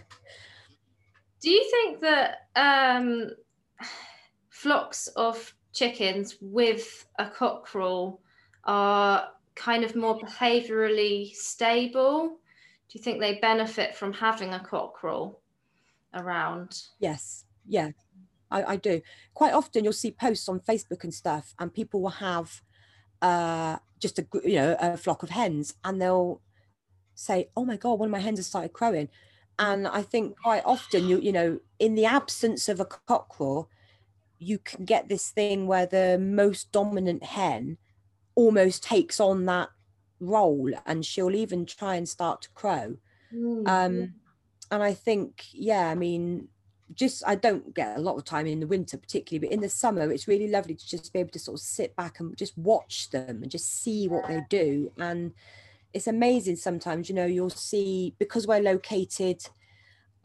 Do you think that um, flocks of chickens with a cockerel are kind of more behaviorally stable? Do you think they benefit from having a cockerel around? yes. Yeah I, I do. Quite often you'll see posts on facebook and stuff and people will have uh just a you know a flock of hens and they'll say oh my god one of my hens has started crowing. And i think quite often you you know in the absence of a cockerel you can get this thing where the most dominant hen almost takes on that role and she'll even try and start to crow. Um and i think yeah i mean just i don't get a lot of time in the winter particularly but in the summer it's really lovely to just be able to sort of sit back and just watch them and just see what they do. And it's amazing sometimes you know you'll see because we're located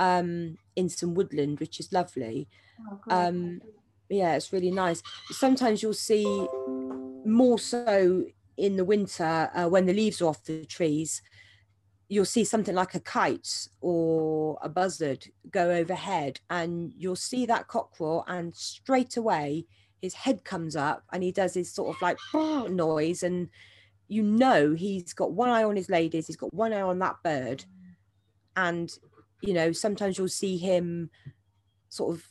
um in some woodland which is lovely Oh, um yeah it's really nice. Sometimes you'll see more so in the winter uh, when the leaves are off the trees you'll see something like a kite or a buzzard go overhead and you'll see that cockerel and straight away his head comes up and he does his sort of like noise and you know he's got one eye on his ladies he's got one eye on that bird. And you know sometimes you'll see him sort of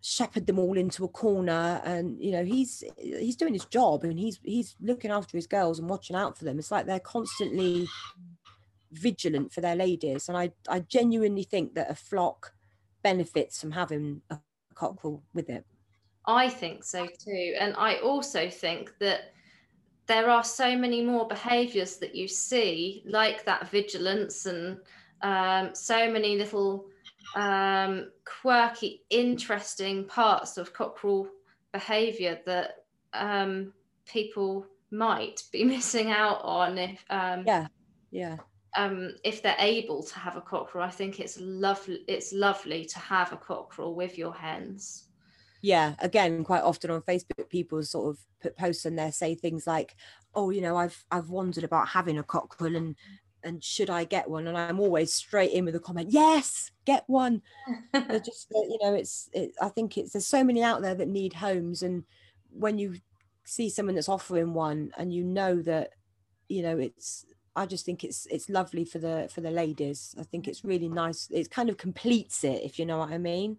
shepherd them all into a corner and you know he's he's doing his job and he's he's looking after his girls and watching out for them. It's like they're constantly vigilant for their ladies and i i genuinely think that a flock benefits from having a cockerel with it I think so too. And I also think that there are so many more behaviors that you see, like that vigilance and um, so many little um, quirky, interesting parts of cockerel behavior that um, people might be missing out on if um, yeah yeah um, if they're able to have a cockerel. I think it's lovely. It's lovely to have a cockerel with your hens. yeah again quite often on facebook people sort of put posts in there say things like oh you know i've i've wondered about having a cockerel and and should i get one and i'm always straight in with a comment yes get one just you know it's it, i think it's there's so many out there that need homes and when you see someone that's offering one and you know that you know it's i just think it's it's lovely for the for the ladies. I think it's really nice. It kind of completes it if you know what i mean.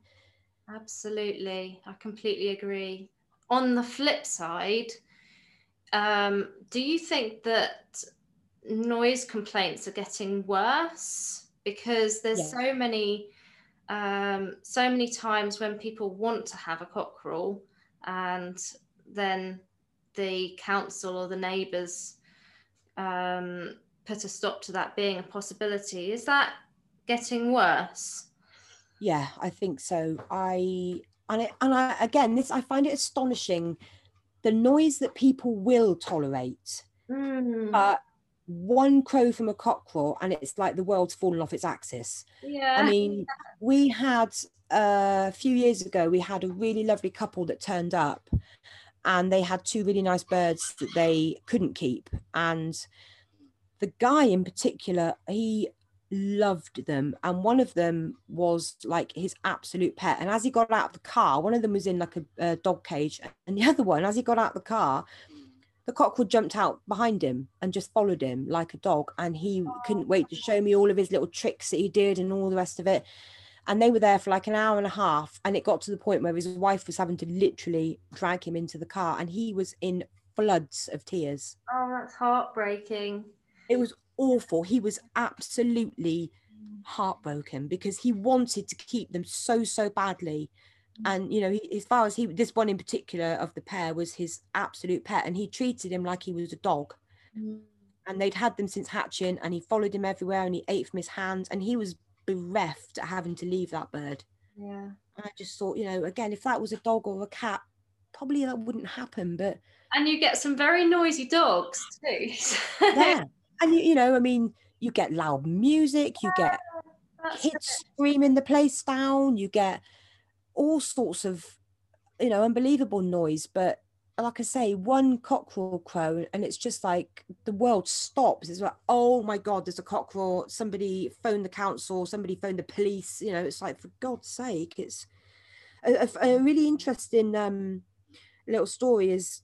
Absolutely, I completely agree. On the flip side, um, do you think that noise complaints are getting worse? Because there's Yeah. so many, um, so many times when people want to have a cockerel, and then the council or the neighbours um, put a stop to that being a possibility. Is that getting worse? Yeah, I think so. I and it, and I again this I find it astonishing the noise that people will tolerate. Mm, Uh, one crow from a cockerel and it's like the world's fallen off its axis. yeah. I mean, we had uh, a few years ago we had a really lovely couple that turned up and they had two really nice birds that they couldn't keep. And the guy in particular, he loved them and one of them was like his absolute pet and as he got out of the car one of them was in like a, a dog cage and the other one as he got out of the car the cockerel jumped out behind him and just followed him like a dog and he couldn't wait to show me all of his little tricks that he did and all the rest of it. And they were there for like an hour and a half and it got to the point where his wife was having to literally drag him into the car and he was in floods of tears. Oh that's heartbreaking it was awful. He was absolutely heartbroken because he wanted to keep them so so badly. And you know he, as far as he this one in particular of the pair was his absolute pet and he treated him like he was a dog. Mm. and they'd had them since hatching and he followed him everywhere and he ate from his hands and he was bereft at having to leave that bird. Yeah. And i just thought you know again if that was a dog or a cat probably that wouldn't happen but and you get some very noisy dogs too. Yeah and you, you know, I mean, you get loud music, you get kids screaming the place down, you get all sorts of, you know, unbelievable noise. But like I say, one cockerel crow, and it's just like the world stops. It's like, oh my God, there's a cockerel. Somebody phoned the council, somebody phoned the police. You know, it's like, for God's sake, it's a, a, a really interesting um, little story is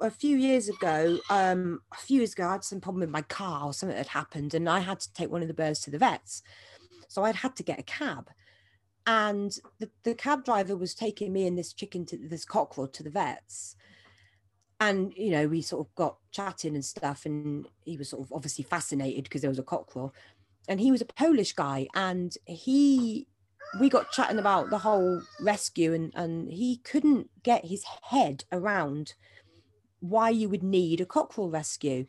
a few years ago, um, a few years ago, I had some problem with my car or something had happened, and I had to take one of the birds to the vets. So I'd had to get a cab. And the, the cab driver was taking me and this chicken to this cockerel to the vets. And, you know, we sort of got chatting and stuff, and he was sort of obviously fascinated because there was a cockerel. And he was a Polish guy, and he we got chatting about the whole rescue and and he couldn't get his head around why you would need a cockerel rescue.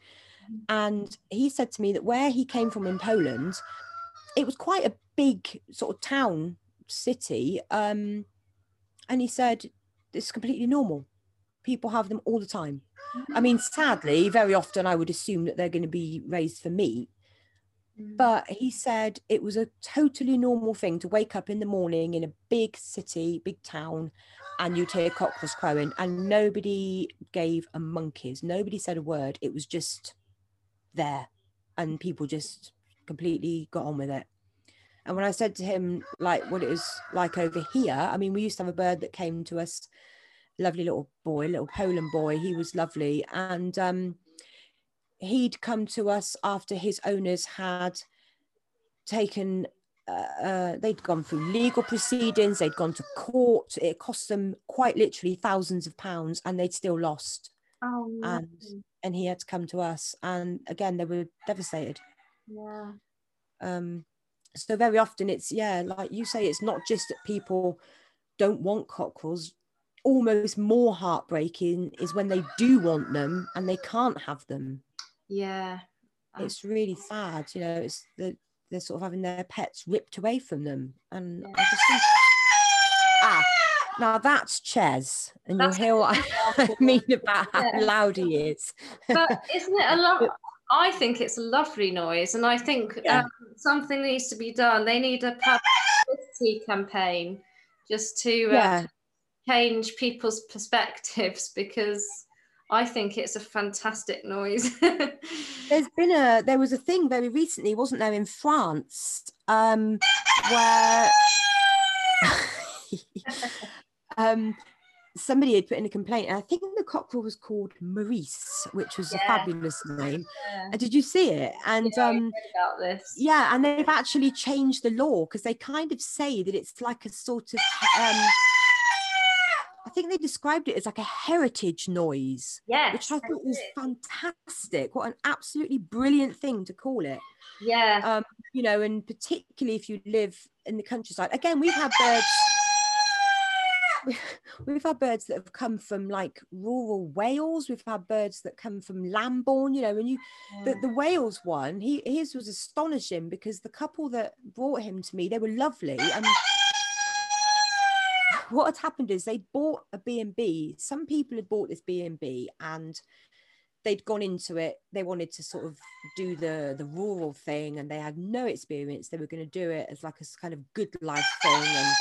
Mm. And he said to me that where he came from in Poland, it was quite a big sort of town city. Um, and he said it's completely normal. People have them all the time. I mean, sadly, very often I would assume that they're going to be raised for meat. Mm. But he said it was a totally normal thing to wake up in the morning in a big city, big town, and you'd hear cockerels crowing, and nobody gave a monkey's. Nobody said a word. It was just there, and people just completely got on with it. And when I said to him, like, what it was like over here, I mean, we used to have a bird that came to us, lovely little boy, little Poland boy. He was lovely. And um, he'd come to us after his owners had taken uh, uh, they'd gone through legal proceedings, they'd gone to court. It cost them quite literally thousands of pounds, and they'd still lost. Oh, and and he had to come to us, and again they were devastated. Yeah. Um. So very often it's yeah, like you say, it's not just that people don't want cockerels. Almost more heartbreaking is when they do want them and they can't have them. Yeah. It's really sad, you know. It's the they're sort of having their pets ripped away from them. And yeah. I just think, ah, now that's Ches, and that's you'll hear what I mean about how yeah. loud he is. but isn't it a lot? I think it's a lovely noise, and I think yeah. um, something needs to be done. They need a publicity campaign just to uh, change people's perspectives because I think it's a fantastic noise. There's been a there was a thing very recently, wasn't there, in France, um, where um, somebody had put in a complaint, and I think the cockerel was called Maurice, which was yeah. a fabulous name. Yeah. Uh, did you see it? And yeah, um, about this. yeah, and they've actually changed the law because they kind of say that it's like a sort of um, I think they described it as like a heritage noise. Yeah. Which I thought was fantastic. What an absolutely brilliant thing to call it. Yeah. Um, you know, and particularly if you live in the countryside. Again, we've had birds. We've had birds that have come from like rural Wales. We've had birds that come from Lambourn, you know, and you, yeah. the, the Wales one, he his was astonishing because the couple that brought him to me, they were lovely. And what had happened is they bought a B&B. Some people had bought this B&B and they'd gone into it. They wanted to sort of do the the rural thing and they had no experience. They were going to do it as like a kind of good life thing and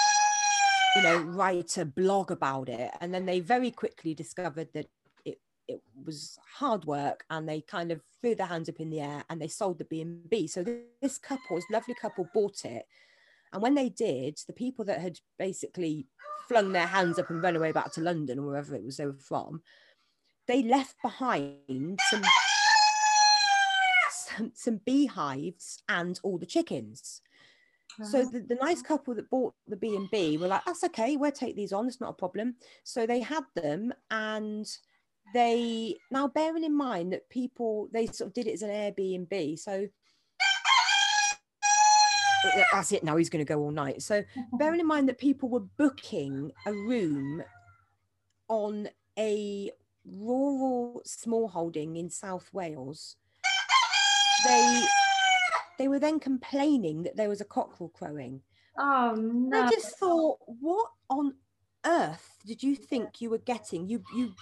you know, write a blog about it. And then they very quickly discovered that it it was hard work and they kind of threw their hands up in the air and they sold the B&B. So this couple, this lovely couple bought it. And when they did, the people that had basically flung their hands up and run away back to London or wherever it was they were from, they left behind some some, some beehives and all the chickens. So the, the nice couple that bought the B and B were like, "That's okay, we'll take these on. It's not a problem." So they had them, and they now bearing in mind that people they sort of did it as an Airbnb. So that's it. Now he's going to go all night. So bearing in mind that people were booking a room on a rural small holding in South Wales, they they were then complaining that there was a cockerel crowing. Oh no. I just thought, what on earth did you think you were getting? You you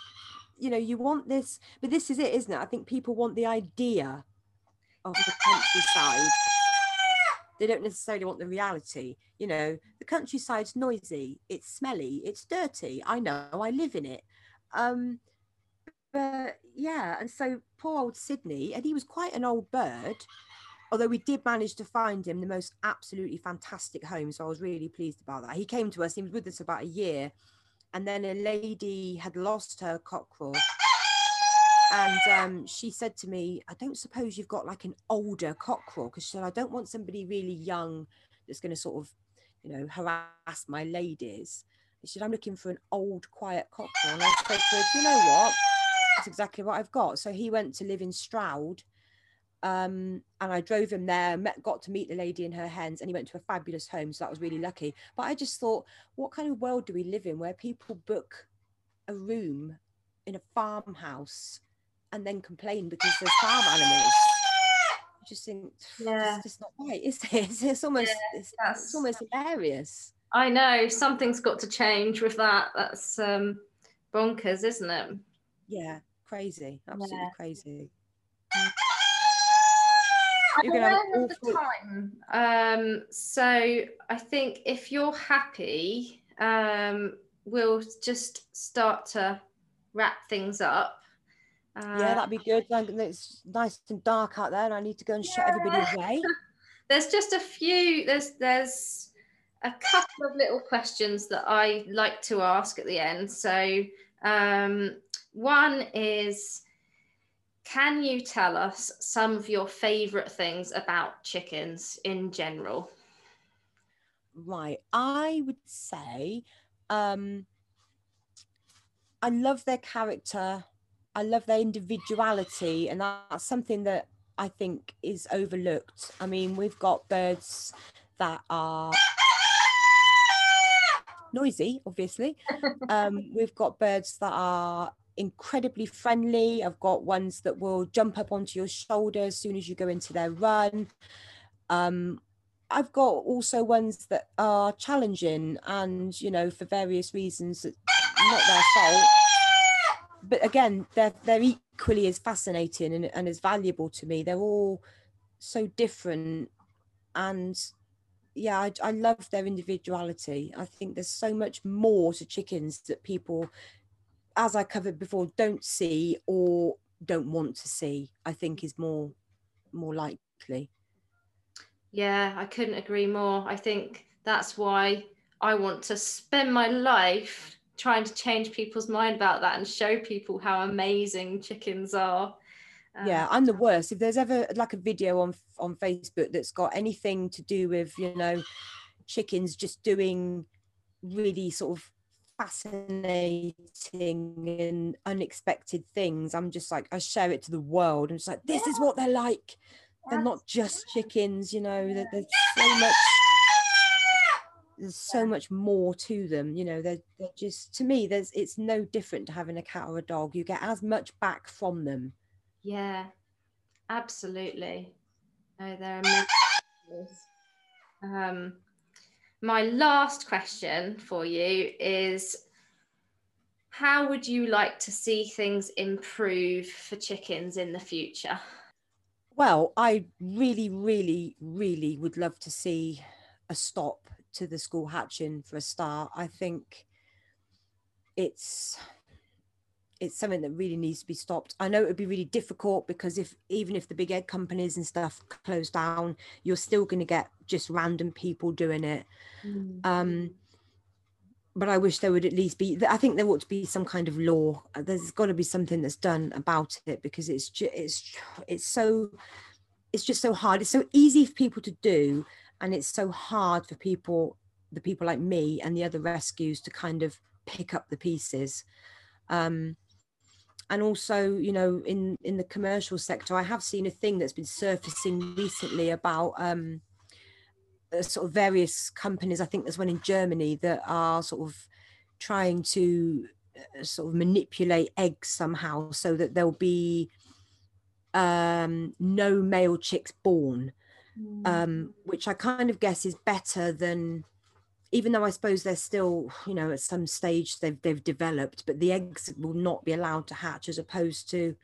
you know, you want this, but this is it, isn't it? I think people want the idea of the countryside. They don't necessarily want the reality. You know, the countryside's noisy, it's smelly, it's dirty. I know, I live in it. Um, but yeah, and so poor old Sydney, and he was quite an old bird, although we did manage to find him the most absolutely fantastic home. So I was really pleased about that. He came to us, he was with us about a year, and then a lady had lost her cockerel. And um, she said to me, I don't suppose you've got like an older cockerel because she said, I don't want somebody really young that's going to sort of, you know, harass my ladies. She said, I'm looking for an old, quiet cockerel. And I said to her, you know what? That's exactly what I've got. So he went to live in Stroud um, and I drove him there, met, got to meet the lady in her hens, and he went to a fabulous home. So that was really lucky. But I just thought, what kind of world do we live in where people book a room in a farmhouse and then complain because there's farm animals? I just think Yeah. it's just not right, is it? It's, it's almost it's, that's- it's almost hilarious. I know something's got to change with that. That's um bonkers, isn't it? Yeah, crazy, absolutely Yeah. crazy. I'm You're gonna have the time. Um, so I think if you're happy, um, we'll just start to wrap things up. Uh, yeah, that'd be good. Like, It's nice and dark out there, and I need to go and shut everybody away. there's just a few. There's there's a couple of little questions that I like to ask at the end. So um, one is. Can you tell us some of your favorite things about chickens in general? Right. I would say um I love their character. I love their individuality and that's something that I think is overlooked. I mean, we've got birds that are noisy, obviously. Um, we've got birds that are incredibly friendly. I've got ones that will jump up onto your shoulder as soon as you go into their run. Um, I've got also ones that are challenging and, you know, for various reasons, that not their fault. But again, they're, they're equally as fascinating and, and as valuable to me. They're all so different. And yeah, I, I love their individuality. I think there's so much more to chickens that people, as I covered before, don't see or don't want to see. I think is more more likely. Yeah, I couldn't agree more. I think that's why I want to spend my life trying to change people's mind about that and show people how amazing chickens are. Um, yeah, I'm the worst. If there's ever like a video on on Facebook that's got anything to do with you know chickens just doing really sort of fascinating and unexpected things, I'm just like I share it to the world. I'm just like, this is what they're like. They're not just chickens, you know. there- There's so much. There's so much more to them, you know. They're, they're just to me. There's it's no different to having a cat or a dog. You get as much back from them. Yeah, absolutely. No, they're amazing. Um, my last question for you is how would you like to see things improve for chickens in the future? Well, I really, really, really would love to see a stop to the school hatching for a start. I think it's it's something that really needs to be stopped. I know it would be really difficult because if even if the big egg companies and stuff close down, you're still going to get just random people doing it. Mm. Um, but I wish there would at least be. I think there ought to be some kind of law. There's got to be something that's done about it because it's just, it's it's so it's just so hard. It's so easy for people to do, and it's so hard for people, the people like me and the other rescues, to kind of pick up the pieces. Um, and also you know in in the commercial sector i have seen a thing that's been surfacing recently about um uh, sort of various companies i think there's one in germany that are sort of trying to uh, sort of manipulate eggs somehow so that there'll be um no male chicks born. Um which i kind of guess is better than even though I suppose they're still, you know, at some stage they've they've developed, but the eggs will not be allowed to hatch as opposed to,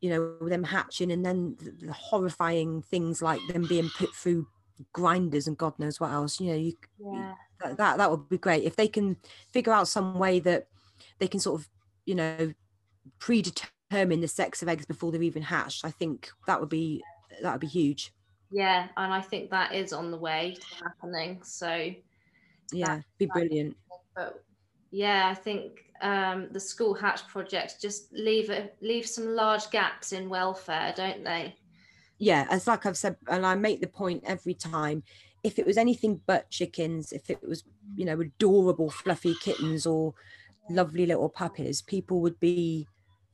you know, them hatching and then the, the horrifying things like them being put through grinders and God knows what else. You know, you, yeah. that, that that would be great if they can figure out some way that they can sort of, you know, predetermine the sex of eggs before they're even hatched. I think that would be that would be huge. Yeah, and I think that is on the way to happening. So yeah be brilliant but yeah i think um, the school hatch projects just leave it leave some large gaps in welfare don't they yeah as like i've said and i make the point every time if it was anything but chickens if it was you know adorable fluffy kittens or lovely little puppies people would be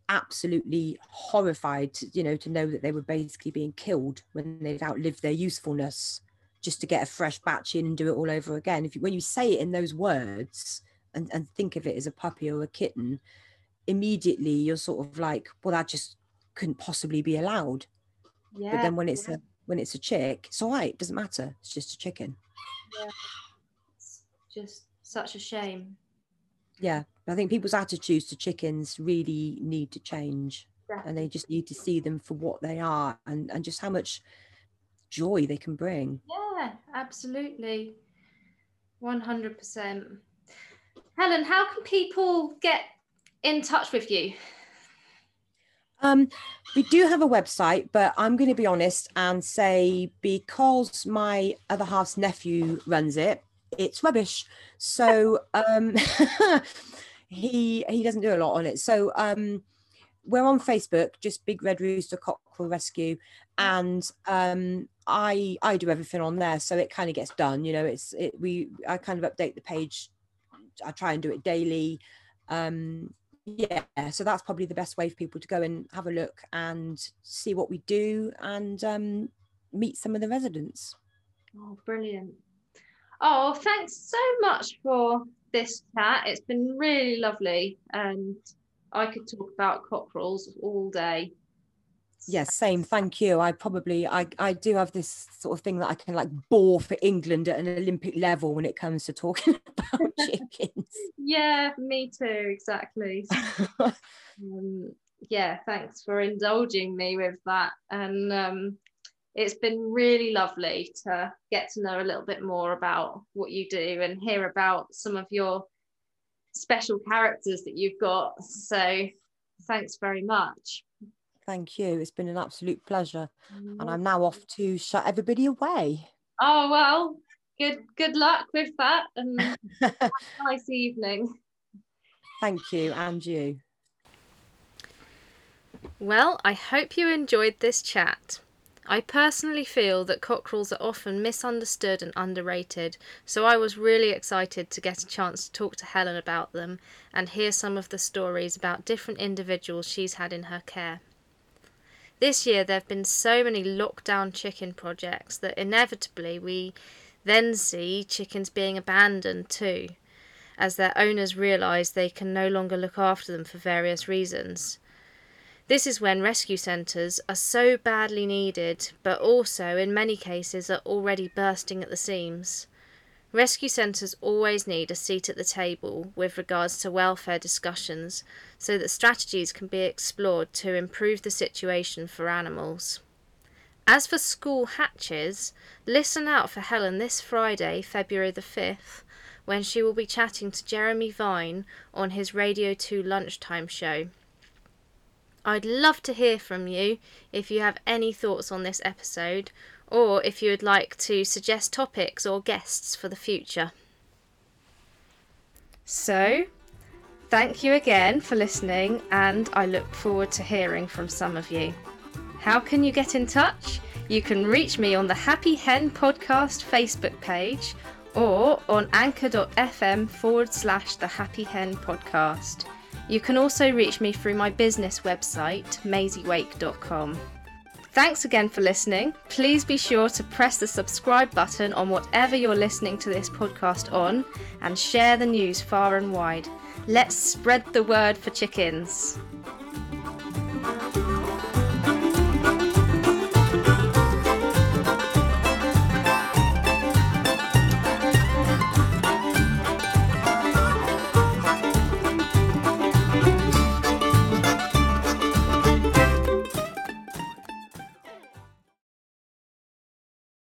absolutely horrified to, you know to know that they were basically being killed when they'd outlived their usefulness just to get a fresh batch in and do it all over again. If you, when you say it in those words and, and think of it as a puppy or a kitten, immediately you're sort of like, well, that just couldn't possibly be allowed. Yeah. But then when it's yeah. a when it's a chick, it's all right. It doesn't matter. It's just a chicken. Yeah. It's just such a shame. Yeah. I think people's attitudes to chickens really need to change. Definitely. And they just need to see them for what they are and, and just how much joy they can bring. Yeah, absolutely. 100%. Helen, how can people get in touch with you? Um, we do have a website, but I'm going to be honest and say because my other half's nephew runs it, it's rubbish. So um, he he doesn't do a lot on it. So um, we're on Facebook, just Big Red Rooster Cockerel Rescue, and um, I I do everything on there, so it kind of gets done. You know, it's it we I kind of update the page. I try and do it daily. Um, yeah, so that's probably the best way for people to go and have a look and see what we do and um, meet some of the residents. Oh, brilliant! Oh, thanks so much for this chat. It's been really lovely, and I could talk about cockerels all day. Yes same thank you. I probably i i do have this sort of thing that i can like bore for england at an olympic level when it comes to talking about chickens. Yeah me too exactly. Um, yeah thanks for indulging me with that. And um, it's been really lovely to get to know a little bit more about what you do and hear about some of your special characters that you've got so thanks very much Thank you. It's been an absolute pleasure. Mm-hmm. And I'm now off to shut everybody away. Oh well, good good luck with that and nice evening. Thank you, and you. Well, I hope you enjoyed this chat. I personally feel that cockerels are often misunderstood and underrated, so I was really excited to get a chance to talk to Helen about them and hear some of the stories about different individuals she's had in her care. This year, there have been so many lockdown chicken projects that inevitably we then see chickens being abandoned too, as their owners realise they can no longer look after them for various reasons. This is when rescue centres are so badly needed, but also in many cases are already bursting at the seams. Rescue centres always need a seat at the table with regards to welfare discussions so that strategies can be explored to improve the situation for animals. As for school hatches, listen out for Helen this Friday, February the 5th, when she will be chatting to Jeremy Vine on his Radio 2 lunchtime show. I'd love to hear from you if you have any thoughts on this episode or if you would like to suggest topics or guests for the future. So, thank you again for listening, and I look forward to hearing from some of you. How can you get in touch? You can reach me on the Happy Hen Podcast Facebook page or on anchor.fm forward slash the Happy Hen Podcast. You can also reach me through my business website, maisiewake.com. Thanks again for listening. Please be sure to press the subscribe button on whatever you're listening to this podcast on and share the news far and wide. Let's spread the word for chickens.